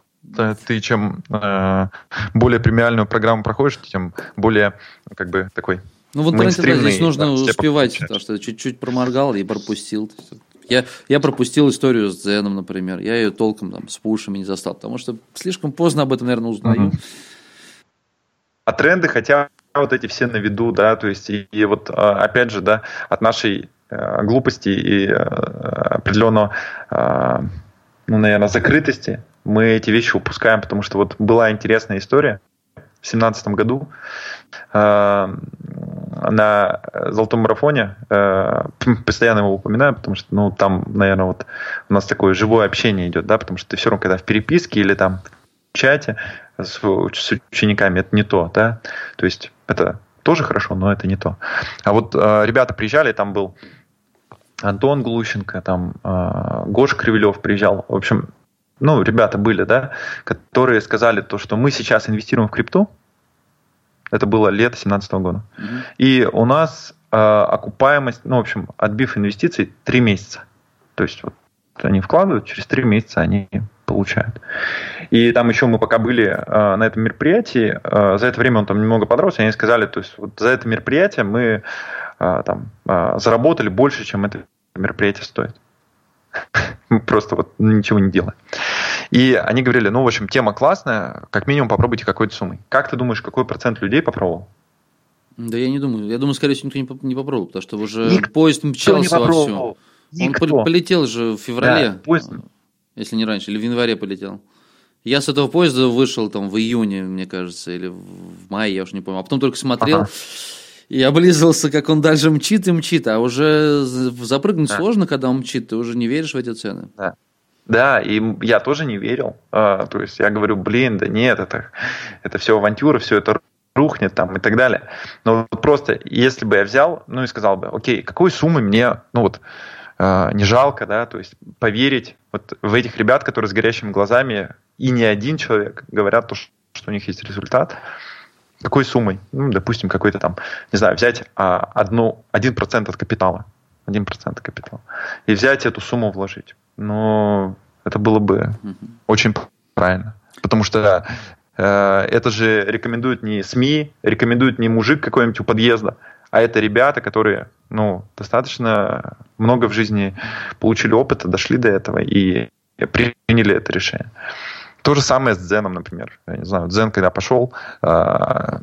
ты чем э, более премиальную программу проходишь, тем более как бы такой ну вот да, здесь нужно да, успевать, потому что чуть-чуть проморгал и пропустил. Я, я пропустил историю с Дзеном, например. Я ее толком там с пушами не застал, потому что слишком поздно об этом, наверное, узнаю. А тренды, хотя вот эти все на виду, да, то есть и, и вот а, опять же, да, от нашей э, глупости и э, определенного, э, ну, наверное, закрытости мы эти вещи упускаем, потому что вот была интересная история в семнадцатом году э, на золотом марафоне, э, постоянно его упоминаю, потому что, ну, там, наверное, вот у нас такое живое общение идет, да, потому что ты все равно, когда в переписке или там в чате с, с учениками, это не то, да, то есть это тоже хорошо, но это не то. А вот э, ребята приезжали, там был Антон Глущенко, там э, Гош Кривилев приезжал, в общем, ну, ребята были, да, которые сказали то, что мы сейчас инвестируем в крипту, это было лето 2017 года, угу. и у нас э, окупаемость, ну, в общем, отбив инвестиций, 3 месяца. То есть вот они вкладывают, через 3 месяца они получают. И там еще мы пока были э, на этом мероприятии, э, за это время он там немного подрос, и они сказали, то есть вот за это мероприятие мы э, там э, заработали больше, чем это мероприятие стоит. Просто вот ничего не делая. И они говорили, ну, в общем, тема классная, как минимум попробуйте какой-то суммой. Как ты думаешь, какой процент людей попробовал? Да я не думаю. Я думаю, скорее всего, никто не попробовал, потому что уже никто поезд мчался вовсю. Никто. Он полетел же в феврале, да, поезд... если не раньше, или в январе полетел. Я с этого поезда вышел там в июне, мне кажется, или в мае, я уже не помню. А потом только смотрел, ага. И облизывался, как он дальше мчит и мчит. А уже запрыгнуть да. сложно, когда он мчит. Ты уже не веришь в эти цены. Да. Да, и я тоже не верил. А, то есть я говорю, блин, да нет, это, это все авантюра, все это рухнет там и так далее. Но вот просто, если бы я взял, ну и сказал бы, окей, какой суммы мне, ну вот, э, не жалко, да, то есть поверить вот в этих ребят, которые с горящими глазами, и не один человек говорят то, что у них есть результат, какой суммой? Ну, допустим, какой-то там, не знаю, взять а, одну, один процент от капитала. один процент капитала. И взять эту сумму вложить. Но это было бы угу. очень правильно. Потому что э, это же рекомендуют не СМИ, рекомендует не мужик какой-нибудь у подъезда, а это ребята, которые ну, достаточно много в жизни получили опыта, дошли до этого и приняли это решение. То же самое с Дзеном, например. Я не знаю, Дзен, когда пошел, э,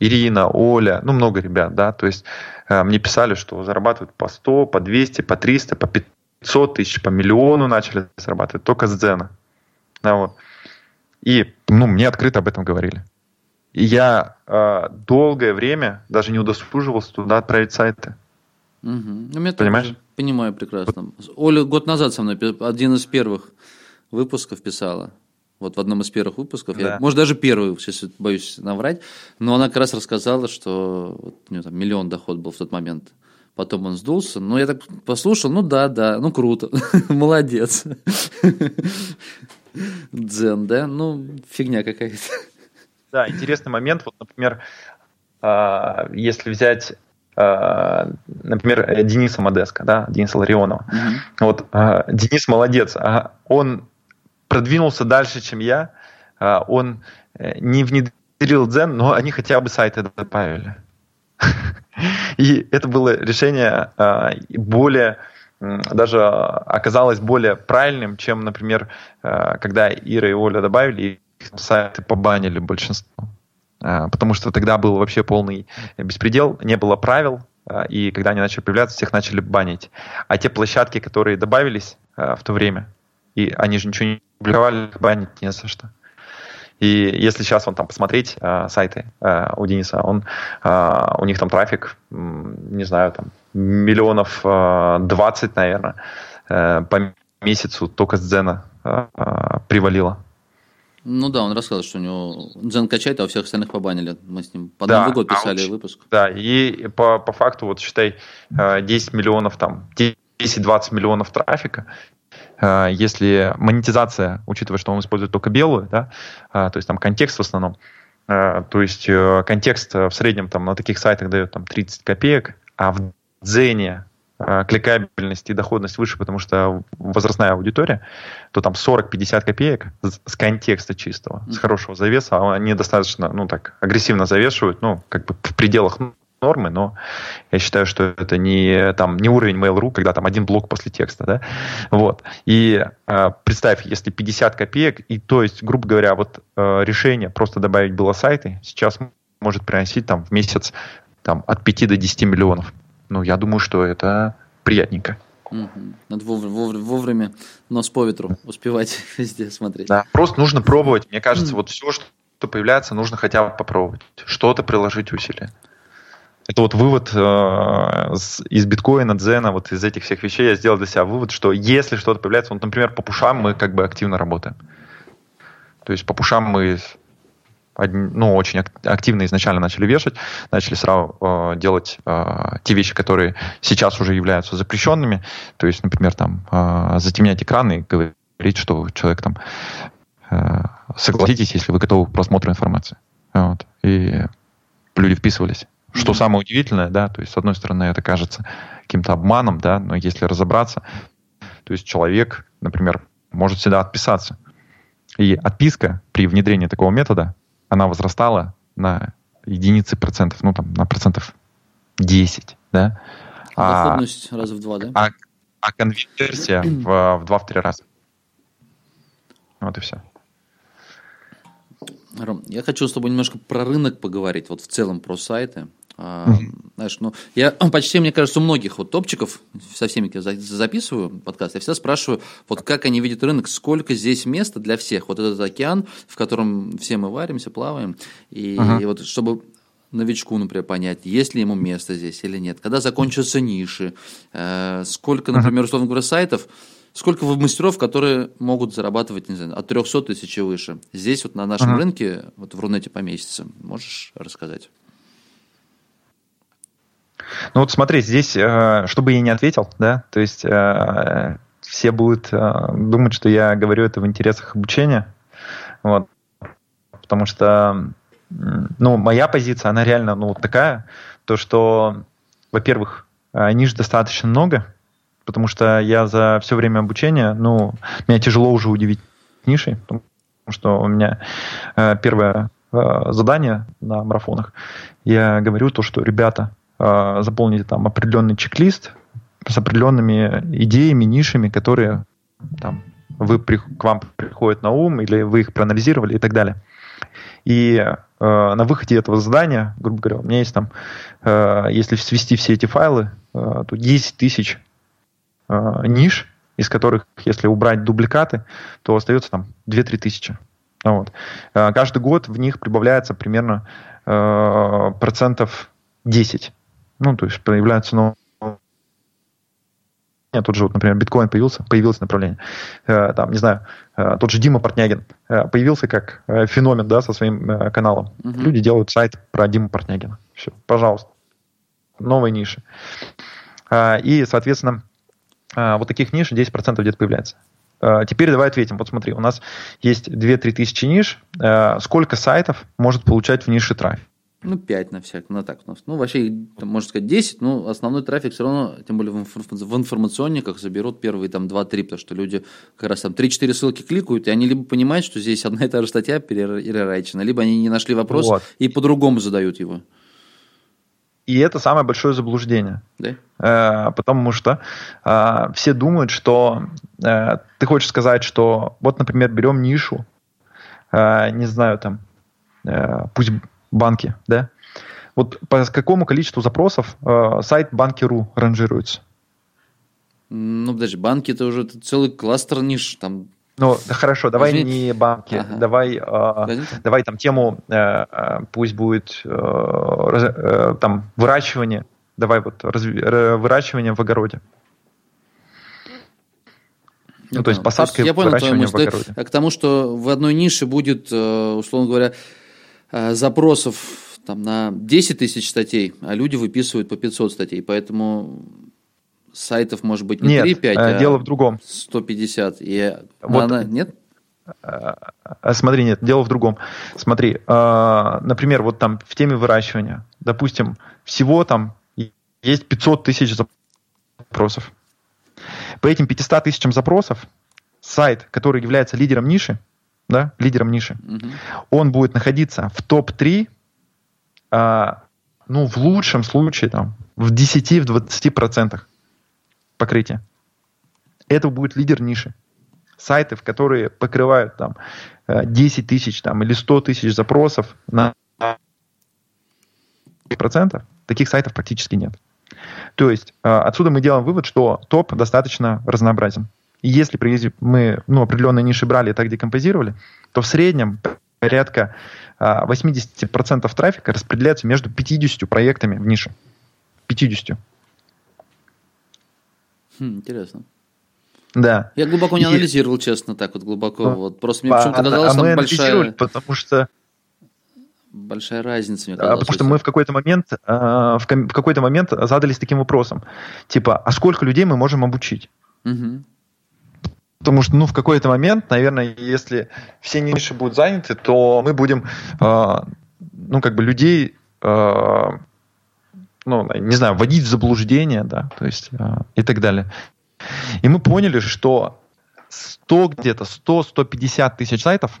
Ирина, Оля, ну, много ребят, да, то есть э, мне писали, что зарабатывают по 100, по 200, по 300, по 500 тысяч, по миллиону начали зарабатывать только с Дзена. Да, вот. И, ну, мне открыто об этом говорили. И я э, долгое время даже не удосуживался туда отправить сайты. Угу. Ну, Понимаешь? Понимаю прекрасно. Оля год назад со мной один из первых выпусков писала вот в одном из первых выпусков, да. я, может, даже первый, сейчас боюсь наврать, но она как раз рассказала, что вот, у нее там миллион доход был в тот момент. Потом он сдулся. Ну, я так послушал, ну да, да, ну круто, молодец. Дзен, да? Ну, фигня какая-то. Да, интересный момент. Вот, например, а, если взять а, например, Дениса Модеска, да, Дениса Ларионова. Mm-hmm. Вот а, Денис молодец. Он продвинулся дальше, чем я. А, он э, не внедрил дзен, но они хотя бы сайты добавили. И это было решение а, более даже оказалось более правильным, чем, например, а, когда Ира и Оля добавили, их сайты побанили большинство. Потому что тогда был вообще полный беспредел, не было правил, и когда они начали появляться, всех начали банить. А те площадки, которые добавились в то время, и они же ничего не публиковали, банить не за что. И если сейчас вон там посмотреть э, сайты э, у Дениса, он, э, у них там трафик, не знаю, там миллионов э, 20, наверное, э, по месяцу только с Дзена э, привалило. Ну да, он рассказал, что у него Дзен качает, а всех остальных побанили. Мы с ним под да, Новый год писали а выпуск. Да, и по, по факту, вот считай, 10 э, миллионов там, 10-20 миллионов трафика, э, если монетизация, учитывая, что он использует только белую, да, э, то есть там контекст в основном, то есть контекст в среднем там на таких сайтах дает там 30 копеек, а в Дзене Э, кликабельность и доходность выше, потому что возрастная аудитория, то там 40-50 копеек с контекста чистого, с хорошего завеса, а они достаточно, ну так, агрессивно завешивают, ну, как бы в пределах нормы, но я считаю, что это не, там, не уровень Mail.ru, когда там один блок после текста, да, вот. И э, представь, если 50 копеек, и то есть, грубо говоря, вот э, решение просто добавить было сайты сейчас может приносить там в месяц там от 5 до 10 миллионов ну, я думаю, что это приятненько. Угу. Надо вовремя, вовремя нос по ветру успевать везде смотреть. Да, просто нужно пробовать. Мне кажется, вот все, что появляется, нужно хотя бы попробовать. Что-то приложить усилия. Это вот вывод э, из биткоина, дзена, вот из этих всех вещей я сделал для себя вывод, что если что-то появляется, вот, например, по пушам мы как бы активно работаем. То есть по пушам мы ну, очень активно изначально начали вешать, начали сразу э, делать э, те вещи, которые сейчас уже являются запрещенными. То есть, например, там э, затемнять экраны и говорить, что человек там э, согласитесь, если вы готовы к просмотру информации. Вот. И люди вписывались. Что mm-hmm. самое удивительное, да, то есть, с одной стороны, это кажется каким-то обманом, да, но если разобраться, то есть человек, например, может всегда отписаться. И отписка при внедрении такого метода она возрастала на единицы процентов, ну там на процентов 10, да? А Доходность а, раза в два, да? А, а конверсия в, в два-три раза. Вот и все. Ром, я хочу с тобой немножко про рынок поговорить, вот в целом про сайты. А, знаешь, ну, я почти, мне кажется, у многих вот топчиков, со всеми, я записываю подкаст, я всегда спрашиваю, вот как они видят рынок, сколько здесь места для всех, вот этот океан, в котором все мы варимся, плаваем, и, uh-huh. и вот чтобы новичку, например, понять, есть ли ему место здесь или нет, когда закончатся ниши, э, сколько, например, условно говоря, сайтов, сколько мастеров, которые могут зарабатывать, не знаю, от 300 тысяч и выше. Здесь вот на нашем uh-huh. рынке, вот в Рунете поместится. Можешь рассказать? Ну вот смотри, здесь, э, чтобы я не ответил, да, то есть э, все будут э, думать, что я говорю это в интересах обучения, вот, потому что, ну, моя позиция, она реально, ну, вот такая, то, что, во-первых, ниш достаточно много, потому что я за все время обучения, ну, меня тяжело уже удивить нишей, потому что у меня первое задание на марафонах, я говорю то, что, ребята, э, заполните там определенный чек-лист с определенными идеями, нишами, которые там, вы, к вам приходят на ум, или вы их проанализировали и так далее. И э, на выходе этого задания, грубо говоря, у меня есть там, э, если свести все эти файлы, э, то 10 тысяч э, ниш, из которых, если убрать дубликаты, то остается там 2-3 тысячи. Вот. Э, каждый год в них прибавляется примерно э, процентов 10. Ну, то есть появляются новые Тут же, вот, например, биткоин появился, появилось направление. Э, там, не знаю, э, тот же Дима Портнягин э, появился как феномен, да, со своим каналом. Угу. Люди делают сайт про Диму Портнягина. Все, пожалуйста. Новые ниши. И, соответственно, вот таких ниш 10% где-то появляется. Теперь давай ответим. Вот смотри, у нас есть 2-3 тысячи ниш. Сколько сайтов может получать в нише трафик? Ну, 5 на всяк, ну так. Ну, вообще, там, можно сказать, 10, но основной трафик все равно, тем более в, инф- в информационниках, заберут первые там 2-3, потому что люди как раз там 3-4 ссылки кликают, и они либо понимают, что здесь одна и та же статья перерайчена, либо они не нашли вопрос вот. и по-другому задают его. И это самое большое заблуждение. Да? Э, потому что э, все думают, что э, ты хочешь сказать, что вот, например, берем нишу, э, не знаю, там, э, пусть банки, да? Вот по какому количеству запросов э, сайт банки.ру ранжируется? Ну, подожди, банки это уже целый кластер ниш, там ну, хорошо, давай Возьми... не банки, ага. давай, э, давай там тему, э, э пусть будет э, э, там выращивание, давай вот разви, выращивание в огороде. Ну, то есть посадка и я понял выращивание в огороде. Ты К тому, что в одной нише будет, э, условно говоря, э, запросов там, на 10 тысяч статей, а люди выписывают по 500 статей. Поэтому сайтов может быть не Нет, 3-5, э, а дело в другом. 150. И Вот- она- нет? А, Смотри, нет, дело в другом. Смотри, например, вот там в теме выращивания, допустим, всего там есть 500 тысяч запросов. По этим 500 тысячам запросов сайт, который является лидером ниши, да, лидером ниши, Мгм. он будет находиться в топ-3, а, ну, в лучшем случае, там, в 10-20% процентах покрытия. Это будет лидер ниши. Сайтов, которые покрывают там э, 10 тысяч там, или 100 тысяч запросов на процентов, таких сайтов практически нет. То есть э, отсюда мы делаем вывод, что топ достаточно разнообразен. И если мы ну, определенные ниши брали и так декомпозировали, то в среднем порядка а, 80% трафика распределяется между 50 проектами в нише. 50. Хм, интересно. Да. Я глубоко не И- анализировал, честно, так вот глубоко. Ну, Вот просто мне А, почему-то а казалось, мы там анализировали, большая, потому что, большая разница. Мне а, казалось, потому что мы в какой-то момент а, в, ком- в какой-то момент задались таким вопросом, типа, а сколько людей мы можем обучить? Мгм. Потому что, ну, в какой-то момент, наверное, если все ниши будут заняты, то мы будем, э, ну, как бы людей, э, ну, не знаю, вводить в заблуждение, да, то есть э, и так далее. И мы поняли, что 100 где-то, 100-150 тысяч сайтов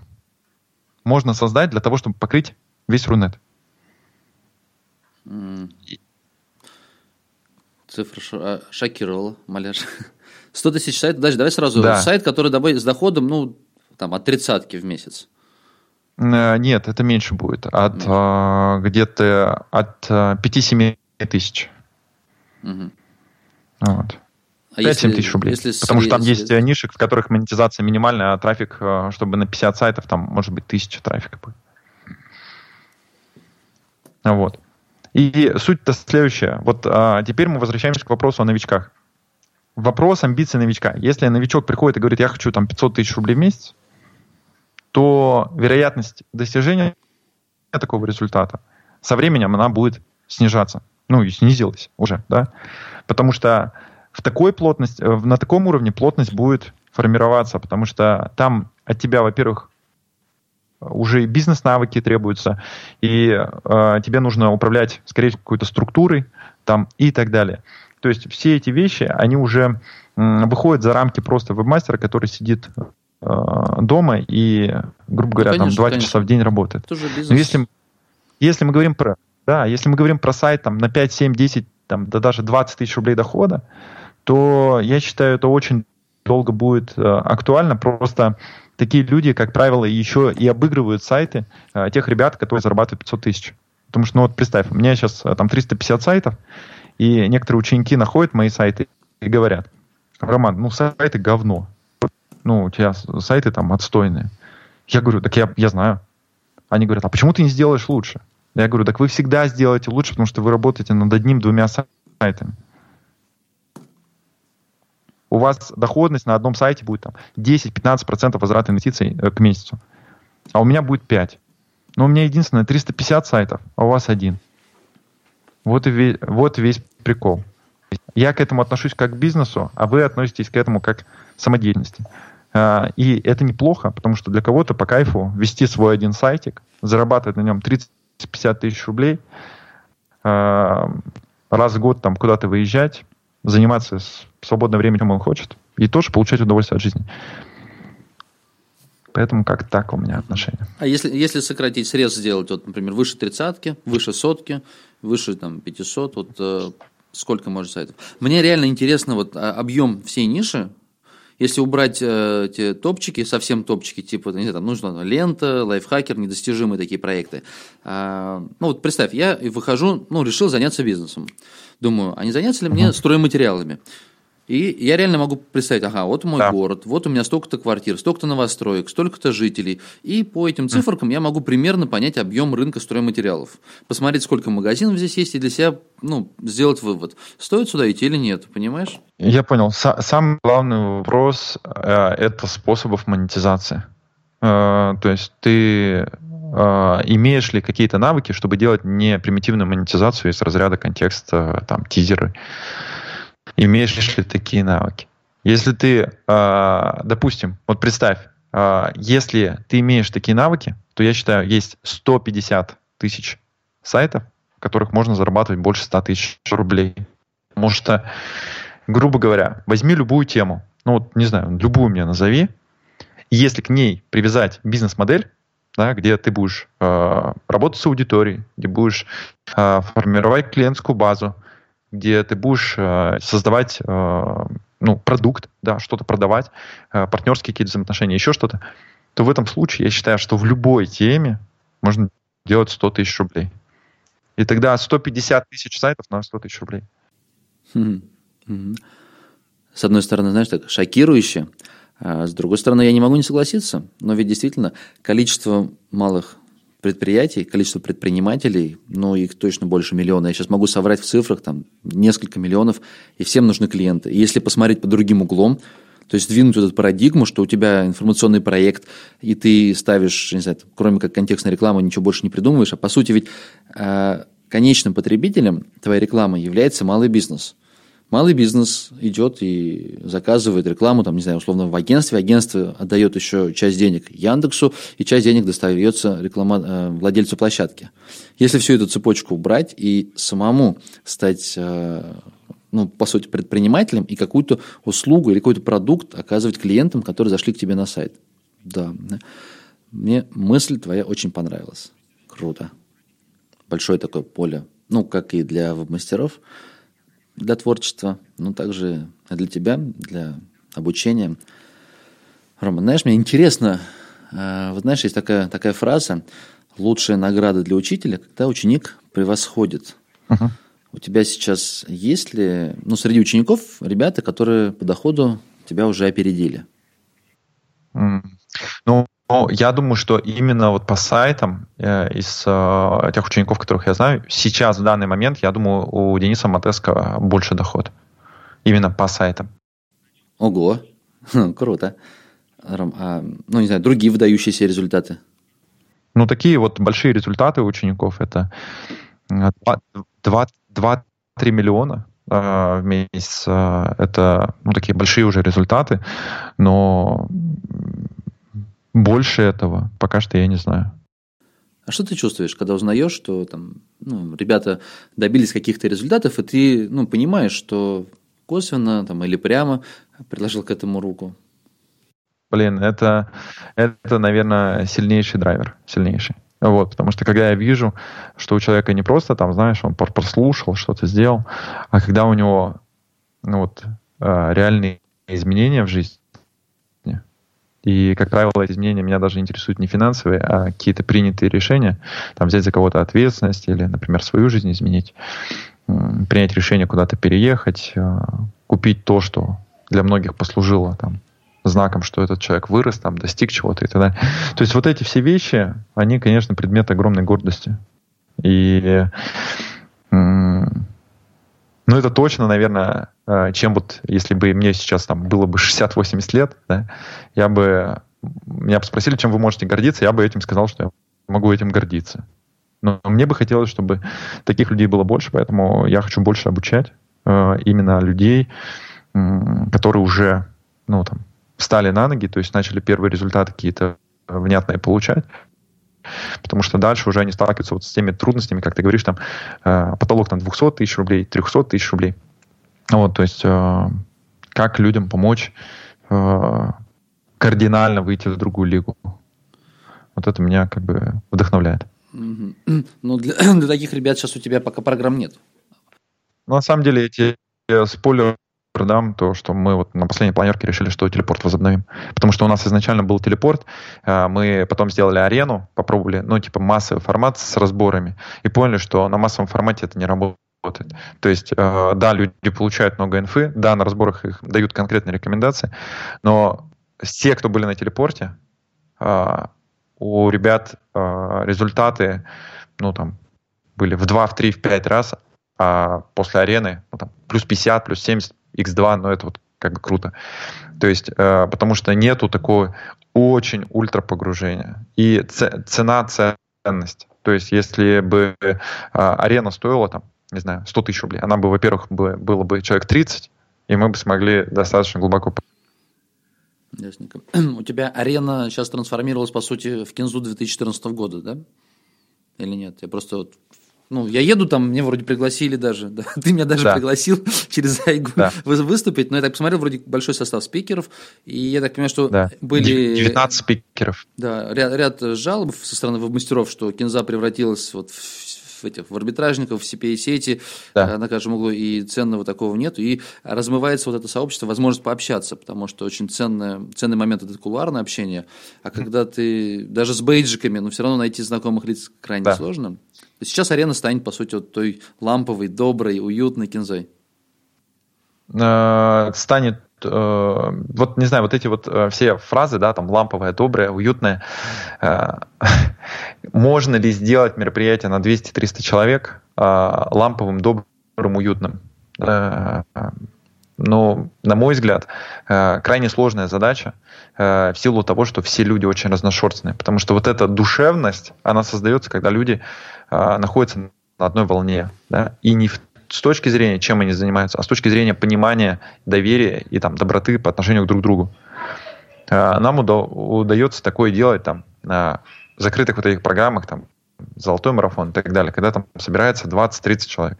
можно создать для того, чтобы покрыть весь Рунет. Цифра шокировала, маляш. 100 тысяч сайтов. Даже давай сразу. Да. Сайт, который добавит с доходом, ну, там, от тридцатки в месяц. Э, Нет, это меньше будет, от э, где-то от э, 5-7 тысяч. Мгм. Вот. А 5-7 тысяч рублей. если Потому что там срез- есть э, ниши, в которых монетизация минимальная, а трафик, э, чтобы на 50 сайтов, там может быть 1000 трафика будет. Вот. И суть-то следующая. Вот а, теперь мы возвращаемся к вопросу о новичках. Вопрос амбиций новичка. Если новичок приходит и говорит, я хочу там 500 тысяч рублей в месяц, то вероятность достижения такого результата со временем она будет снижаться. Ну и снизилась уже, да. Потому что в такой плотности, э, на таком уровне плотность будет формироваться, потому что там от тебя, во-первых, уже и бизнес-навыки требуются, и э, тебе нужно управлять, скорее какой-то структурой там, и так далее. То есть все эти вещи, они уже выходят за рамки просто вебмастера, который сидит э, дома и, грубо говоря, там конечно, два конечно. часа в день работает. Тоже бизнес. Но если, если мы говорим про, да, если мы говорим про сайт там, на 5, 7, 10, там, да даже 20 тысяч рублей дохода, то я считаю, это очень долго будет э, актуально. Просто такие люди, как правило, еще и обыгрывают сайты э, тех ребят, которые зарабатывают 500 тысяч. Потому что, ну вот представь, у меня сейчас э, там 350 сайтов, и некоторые ученики находят мои сайты и говорят, Роман, ну сайты говно. Ну, у тебя сайты там отстойные. Я говорю, так я, я знаю. Они говорят, а почему ты не сделаешь лучше? Я говорю, так вы всегда сделаете лучше, потому что вы работаете над одним-двумя сайтами. У вас доходность на одном сайте будет там 10-15% возврата инвестиций э, к месяцу. А у меня будет 5. Но у меня единственное 350 сайтов, а у вас один. Вот и весь, вот весь прикол. Я к этому отношусь как к бизнесу, а вы относитесь к этому как к самодеятельности. А, И это неплохо, потому что для кого-то по кайфу вести свой один сайтик, зарабатывать на нем 30-50 тысяч рублей, а, раз в год там куда-то выезжать, заниматься в свободное время, чем он хочет, и тоже получать удовольствие от жизни. Поэтому как так у меня отношение. А если, если сократить, срез сделать, вот, например, выше тридцатки, выше сотки, выше там 500, вот э, сколько может сайтов? Мне реально интересно вот а, объем всей ниши, если убрать э, эти топчики, совсем топчики, типа, не знаю, там нужно лента, лайфхакер, недостижимые такие проекты. А, ну вот представь, я выхожу, ну, решил заняться бизнесом. Думаю, а не заняться ли мне стройматериалами? И я реально могу представить, ага, вот мой Да. город, вот у меня столько-то квартир, столько-то новостроек, столько-то жителей. И по этим циферкам я могу примерно понять объем рынка стройматериалов. Посмотреть, сколько магазинов здесь есть, и для себя ну, сделать вывод, стоит сюда идти или нет, понимаешь? Я понял. Са- самый главный вопрос э, это способов монетизации. Э, то есть ты э, имеешь ли какие-то навыки, чтобы делать не примитивную монетизацию из разряда контекста, там, тизеры? Имеешь ли такие навыки? Если ты, э, допустим, вот представь, э, если ты имеешь такие навыки, то я считаю, есть 150 тысяч сайтов, в которых можно зарабатывать больше 100 тысяч рублей. Потому что грубо говоря, возьми любую тему, ну вот, не знаю, любую мне назови, и если к ней привязать бизнес-модель, да, где ты будешь э, работать с аудиторией, где будешь э, формировать клиентскую базу, где ты будешь э, создавать э, ну, продукт, да, что-то продавать, э, партнерские какие-то взаимоотношения, еще что-то, то в этом случае я считаю, что в любой теме можно делать 100 тысяч рублей. И тогда 150 тысяч сайтов на 100 тысяч рублей. Мгм. Мгм. С одной стороны, знаешь, так шокирующе, а с другой стороны, я не могу не согласиться, но ведь действительно количество малых предприятий, количество предпринимателей, ну, их точно больше миллиона. Я сейчас могу соврать в цифрах, там, несколько миллионов, и всем нужны клиенты. И если посмотреть под другим углом, то есть двинуть вот эту парадигму, что у тебя информационный проект, и ты ставишь, не знаю, кроме как контекстной рекламы, ничего больше не придумываешь, а по сути ведь э, конечным потребителем твоей рекламы является малый бизнес. Малый бизнес идет и заказывает рекламу, там, не знаю, условно, в агентстве. Агентство отдает еще часть денег Яндексу, и часть денег достается реклама, э, владельцу площадки. Если всю эту цепочку убрать и самому стать, э, ну, по сути, предпринимателем и какую-то услугу или какой-то продукт оказывать клиентам, которые зашли к тебе на сайт. Да. Мне мысль твоя очень понравилась. Круто. Большое такое поле. Ну, как и для веб-мастеров, для творчества, но также для тебя, для обучения. Рома, знаешь, мне интересно, э, вот знаешь, есть такая, такая фраза, лучшая награда для учителя, когда ученик превосходит. Мгм. У тебя сейчас есть ли, ну, среди учеников ребята, которые по доходу тебя уже опередили? М. Ну, ну, я думаю, что именно вот по сайтам э, из э, тех учеников, которых я знаю, сейчас в данный момент, я думаю, у Дениса Матеска больше доход. Именно по сайтам. Ого, Хм, круто. Ром, а, ну, не знаю, другие выдающиеся результаты? Ну, такие вот большие результаты у учеников это 2-3 миллиона э, в месяц. Э, Это ну, такие большие уже результаты, но больше этого пока что я не знаю. А что ты чувствуешь, когда узнаешь, что там, ну, ребята добились каких-то результатов, и ты ну, понимаешь, что косвенно там, или прямо приложил к этому руку? Блин, это, это, наверное, сильнейший драйвер, сильнейший. Вот, потому что когда я вижу, что у человека не просто там, знаешь, он прослушал, что-то сделал, а когда у него ну, вот, э, реальные изменения в жизни, и, как правило, эти изменения меня даже интересуют не финансовые, а какие-то принятые решения, там взять за кого-то ответственность или, например, свою жизнь изменить, принять решение куда-то переехать, э, купить то, что для многих послужило там знаком, что этот человек вырос, там, достиг чего-то и так далее. То есть вот эти все вещи, они, конечно, предмет огромной гордости. И ну, это точно, наверное, э, чем вот, если бы мне сейчас там было бы 60-80 лет, да, я бы, меня бы спросили, чем вы можете гордиться, я бы этим сказал, что я могу этим гордиться. Но мне бы хотелось, чтобы таких людей было больше, поэтому я хочу больше обучать э, именно людей, м, которые уже, ну, там, встали на ноги, то есть начали первые результаты какие-то внятные получать. Потому что дальше уже они сталкиваются вот с теми трудностями, как ты говоришь, там э, потолок там 200 тысяч рублей, 300 тысяч рублей. Вот, то есть э, как людям помочь э, кардинально выйти в другую лигу. Вот это меня как бы вдохновляет. Ну, для, для таких ребят сейчас у тебя пока программ нет. Но на самом деле эти э, спойлер дам то, что мы вот на последней планерке решили, что телепорт возобновим. Потому что у нас изначально был телепорт, э, мы потом сделали арену, попробовали, ну, типа массовый формат с разборами, и поняли, что на массовом формате это не работает. То есть, э, да, люди получают много инфы, да, на разборах их дают конкретные рекомендации, но все, кто были на телепорте, э, у ребят результаты, ну, там, были в 2, в 3, в 5 раз, а после арены ну, там, плюс 50, плюс 70, x2, ну, это вот как бы круто. То есть, э, потому что нету такого очень ультра погружения. И цена, ценность. То есть, если бы э, арена стоила там не знаю, 100 тысяч рублей. Она бы, во-первых, бы, было бы человек 30, и мы бы смогли достаточно глубоко Ясненько. У тебя арена сейчас трансформировалась, по сути, в Кинзу 2014 года, да? Или нет? Я просто вот ну, я еду там, мне вроде пригласили даже, да, ты меня даже да. пригласил через Айгу да. выступить, но я так посмотрел, вроде большой состав спикеров, и я так понимаю, что да. были... 19 спикеров. Да, ряд, ряд жалоб со стороны веб-мастеров, что Кинза превратилась вот в в, этих, в арбитражников, в CPA-сети да. Э, на каждом углу, и ценного такого нет. И размывается вот это сообщество, возможность пообщаться, потому что очень ценное, ценный момент это кулуарное общение. А когда ты даже с бейджиками, но все равно найти знакомых лиц крайне да. сложно. Сейчас арена станет, по сути, вот той ламповой, доброй, уютной кинзой. Э, станет Э, вот, не знаю, вот эти вот э, все фразы, да, там, ламповая, добрая, уютная, э, можно ли сделать мероприятие на 200-300 человек ламповым, добрым, уютным? Но, на мой взгляд, крайне сложная задача в силу того, что все люди очень разношерстные. Потому что вот эта душевность, она создается, когда люди находятся на одной волне. Да? И не в с точки зрения, чем они занимаются, а с точки зрения понимания, доверия и там, доброты по отношению к друг другу. А, нам уда- удается такое делать там, на закрытых вот этих программах, там, золотой марафон и так далее, когда там собирается 20-30 человек.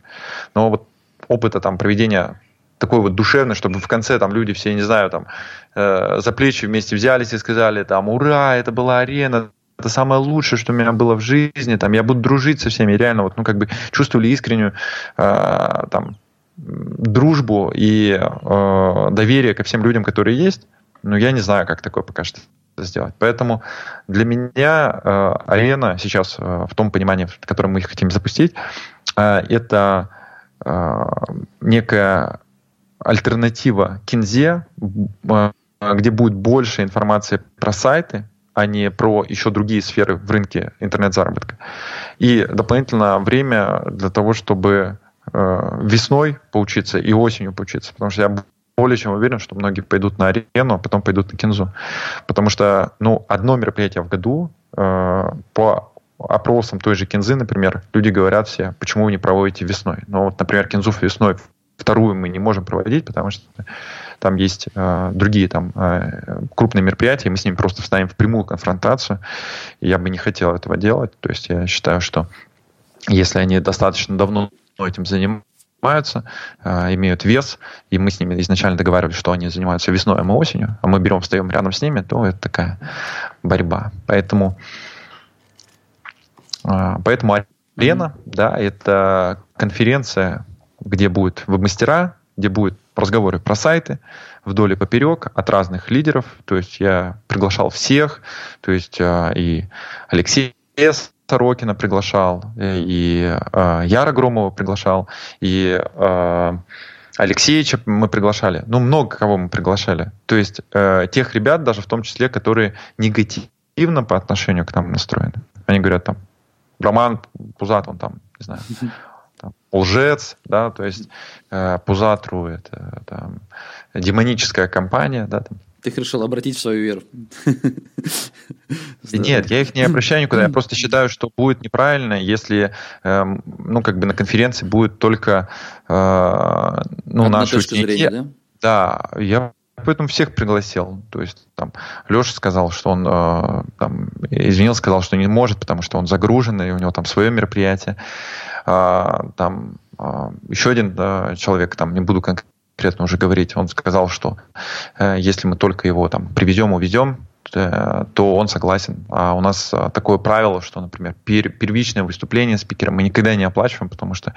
Но вот опыта там проведения такой вот душевный, чтобы в конце там люди все, не знаю, там э, за плечи вместе взялись и сказали там ура, это была арена, это самое лучшее, что у меня было в жизни, там, я буду дружить со всеми, реально, вот, ну, как бы чувствовали искреннюю, э, там, дружбу и э, доверие ко всем людям, которые есть, но я не знаю, как такое пока что сделать. Поэтому для меня э, арена сейчас э, в том понимании, в котором мы хотим запустить, э, это э, некая альтернатива Кинзе, э, где будет больше информации про сайты, а не про еще другие сферы в рынке интернет-заработка. И дополнительно время для того, чтобы э, весной поучиться и осенью поучиться, потому что я более чем уверен, что многие пойдут на арену, а потом пойдут на кинзу. Потому что ну, одно мероприятие в году э, по опросам той же кинзы, например, люди говорят все, почему вы не проводите весной. Но вот, например, кинзу весной вторую мы не можем проводить, потому что там есть э, другие там э, крупные мероприятия, мы с ними просто встанем в прямую конфронтацию. И я бы не хотел этого делать. То есть я считаю, что если они достаточно давно этим занимаются, э, имеют вес, и мы с ними изначально договаривались, что они занимаются весной, а мы осенью, а мы берем, встаем рядом с ними, то это такая борьба. Поэтому, э, поэтому арена, да, это конференция, где будут веб-мастера, где будут разговоры про сайты вдоль и поперек от разных лидеров. То есть я приглашал всех, то есть а, и Алексей Сорокина приглашал, и э, Яра Громова приглашал, и э, Алексеевича мы приглашали. Ну, много кого мы приглашали. То есть э, тех ребят, даже в том числе, которые негативно по отношению к нам настроены. Они говорят там, Роман Пузат, он там, не знаю, там, лжец, да, то есть э, Пузатру это там, демоническая компания, да, там. Ты их решил обратить в свою веру. Нет, я их не обращаю никуда. Я просто считаю, что будет неправильно, если, э, ну, как бы на конференции будет только, э, ну, наши ученики. Зрения, да? Да, я поэтому всех пригласил. То есть там Леша сказал, что он э, там, извинился, сказал, что не может, потому что он загружен, и у него там свое мероприятие. А, там а, еще один а, человек, там не буду конкретно уже говорить, он сказал, что э, если мы только его там привезем, увезем, то он согласен. А у нас такое правило, что, например, первичное выступление спикера мы никогда не оплачиваем, потому что,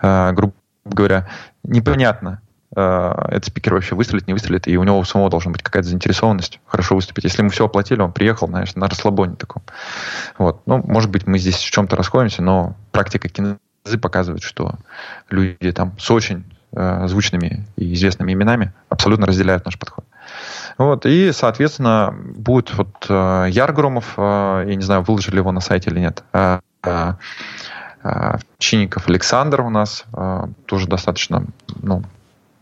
грубо говоря, непонятно, этот спикер вообще выстрелит, не выстрелит, и у него у самого должна быть какая-то заинтересованность хорошо выступить. Если мы все оплатили, он приехал, знаешь, на расслабоне таком. Вот. Ну, может быть, мы здесь в чем-то расходимся, но практика кино показывают, что люди там с очень э, звучными и известными именами абсолютно разделяют наш подход. Вот, и, соответственно, будет вот э, Яргромов, э, я не знаю, выложили его на сайте или нет, э, э, э Чинников Александр у нас э, тоже достаточно, ну,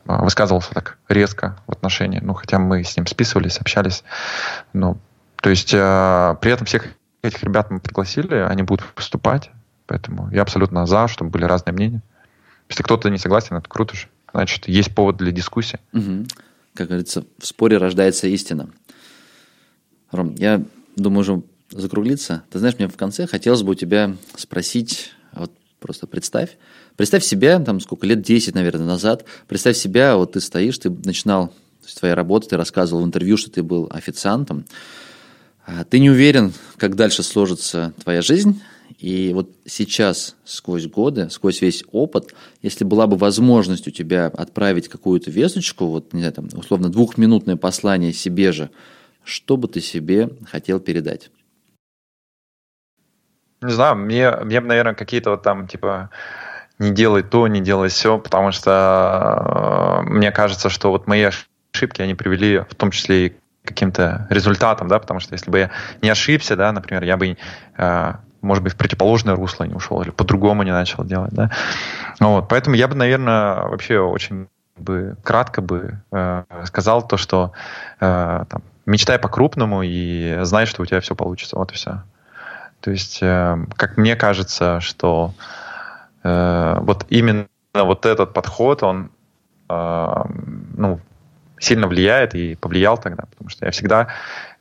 э, высказывался так резко в отношении, ну, хотя мы с ним списывались, общались, ну, то есть э, при этом всех этих ребят мы пригласили, они будут выступать, поэтому я абсолютно за, чтобы были разные мнения. Если кто-то не согласен, это круто же. Значит, есть повод для дискуссии. Угу. Как говорится, в споре рождается истина. Ром, я думаю уже закруглиться. Ты знаешь, мне в конце хотелось бы у тебя спросить, вот просто представь, представь себя, там сколько лет, 10, наверное, назад, представь себя, вот ты стоишь, ты начинал, то есть твоя ты рассказывал в интервью, что ты был официантом, а ты не уверен, как дальше сложится твоя жизнь, и вот сейчас, сквозь годы, сквозь весь опыт, если была бы возможность у тебя отправить какую-то весточку, вот, не знаю, там, условно, двухминутное послание себе же, что бы ты себе хотел передать? Не знаю, мне, мне бы, наверное, какие-то вот там, типа, не делай то, не делай все, потому что э, мне кажется, что вот мои ошибки, они привели в том числе и каким-то результатам, да, потому что если бы я не ошибся, да, например, я бы э, может быть, в противоположное русло не ушел или по-другому не начал делать, да. Вот, поэтому я бы, наверное, вообще очень бы кратко бы э, сказал то, что э, там, мечтай по-крупному и знай, что у тебя все получится. Вот и все. То есть, э, как мне кажется, что э, вот именно вот этот подход, он э, ну, сильно влияет и повлиял тогда, потому что я всегда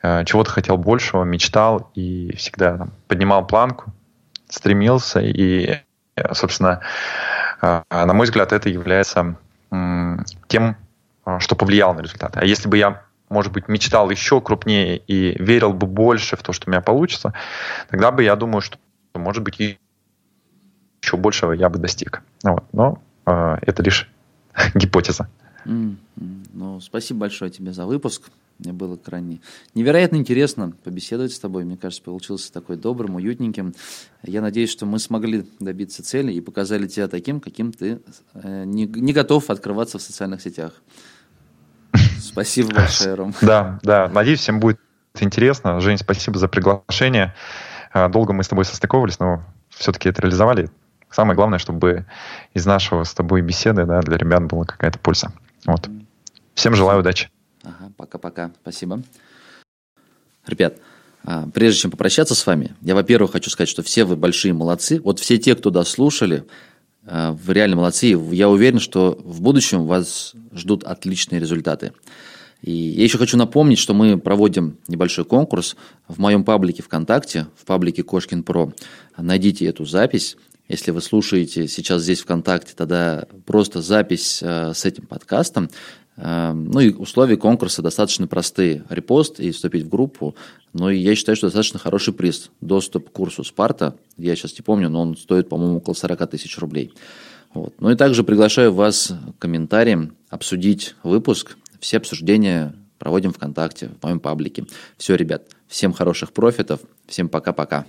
э, чего-то хотел большего, мечтал и всегда там, поднимал планку, стремился и, э, собственно, э, на мой взгляд, это является э, тем, что повлияло на результаты. А если бы я может быть, мечтал еще крупнее и верил бы больше в то, что у меня получится, тогда бы я думаю, что, может быть, еще большего я бы достиг. Вот. Но э, это лишь гипотеза. Ну, спасибо большое тебе за выпуск. Мне было крайне невероятно интересно побеседовать с тобой. Мне кажется, получился такой добрым, уютненьким. Я надеюсь, что мы смогли добиться цели и показали тебя таким, каким ты э, не, не готов открываться в социальных сетях. Спасибо большое, Ром. Да, да. Надеюсь, всем будет интересно. Жень, спасибо за приглашение. Э, долго мы с тобой состыковывались, но все-таки это реализовали. Самое главное, чтобы из нашего с тобой беседы да, для ребят была какая-то польза. Вот. Всем желаю удачи. Ага, пока-пока. Спасибо. Ребят, а, прежде чем попрощаться с вами, я, во-первых, хочу сказать, что все вы большие молодцы. Вот все те, кто дослушали, а, вы реально молодцы. Я уверен, что в будущем вас ждут отличные результаты. И я еще хочу напомнить, что мы проводим небольшой конкурс в моем паблике ВКонтакте, в паблике Кошкин Про. Найдите эту запись. Если вы слушаете сейчас здесь ВКонтакте, тогда просто запись э, с этим подкастом. Э, ну и условия конкурса достаточно простые. Репост и вступить в группу. Но я считаю, что достаточно хороший приз. Доступ к курсу Спарта. Я сейчас не помню, но он стоит, по-моему, около 40 тысяч рублей. Вот. Ну и также приглашаю вас к комментариям обсудить выпуск. Все обсуждения проводим ВКонтакте, в моем паблике. Все, ребят, всем хороших профитов. Всем пока-пока.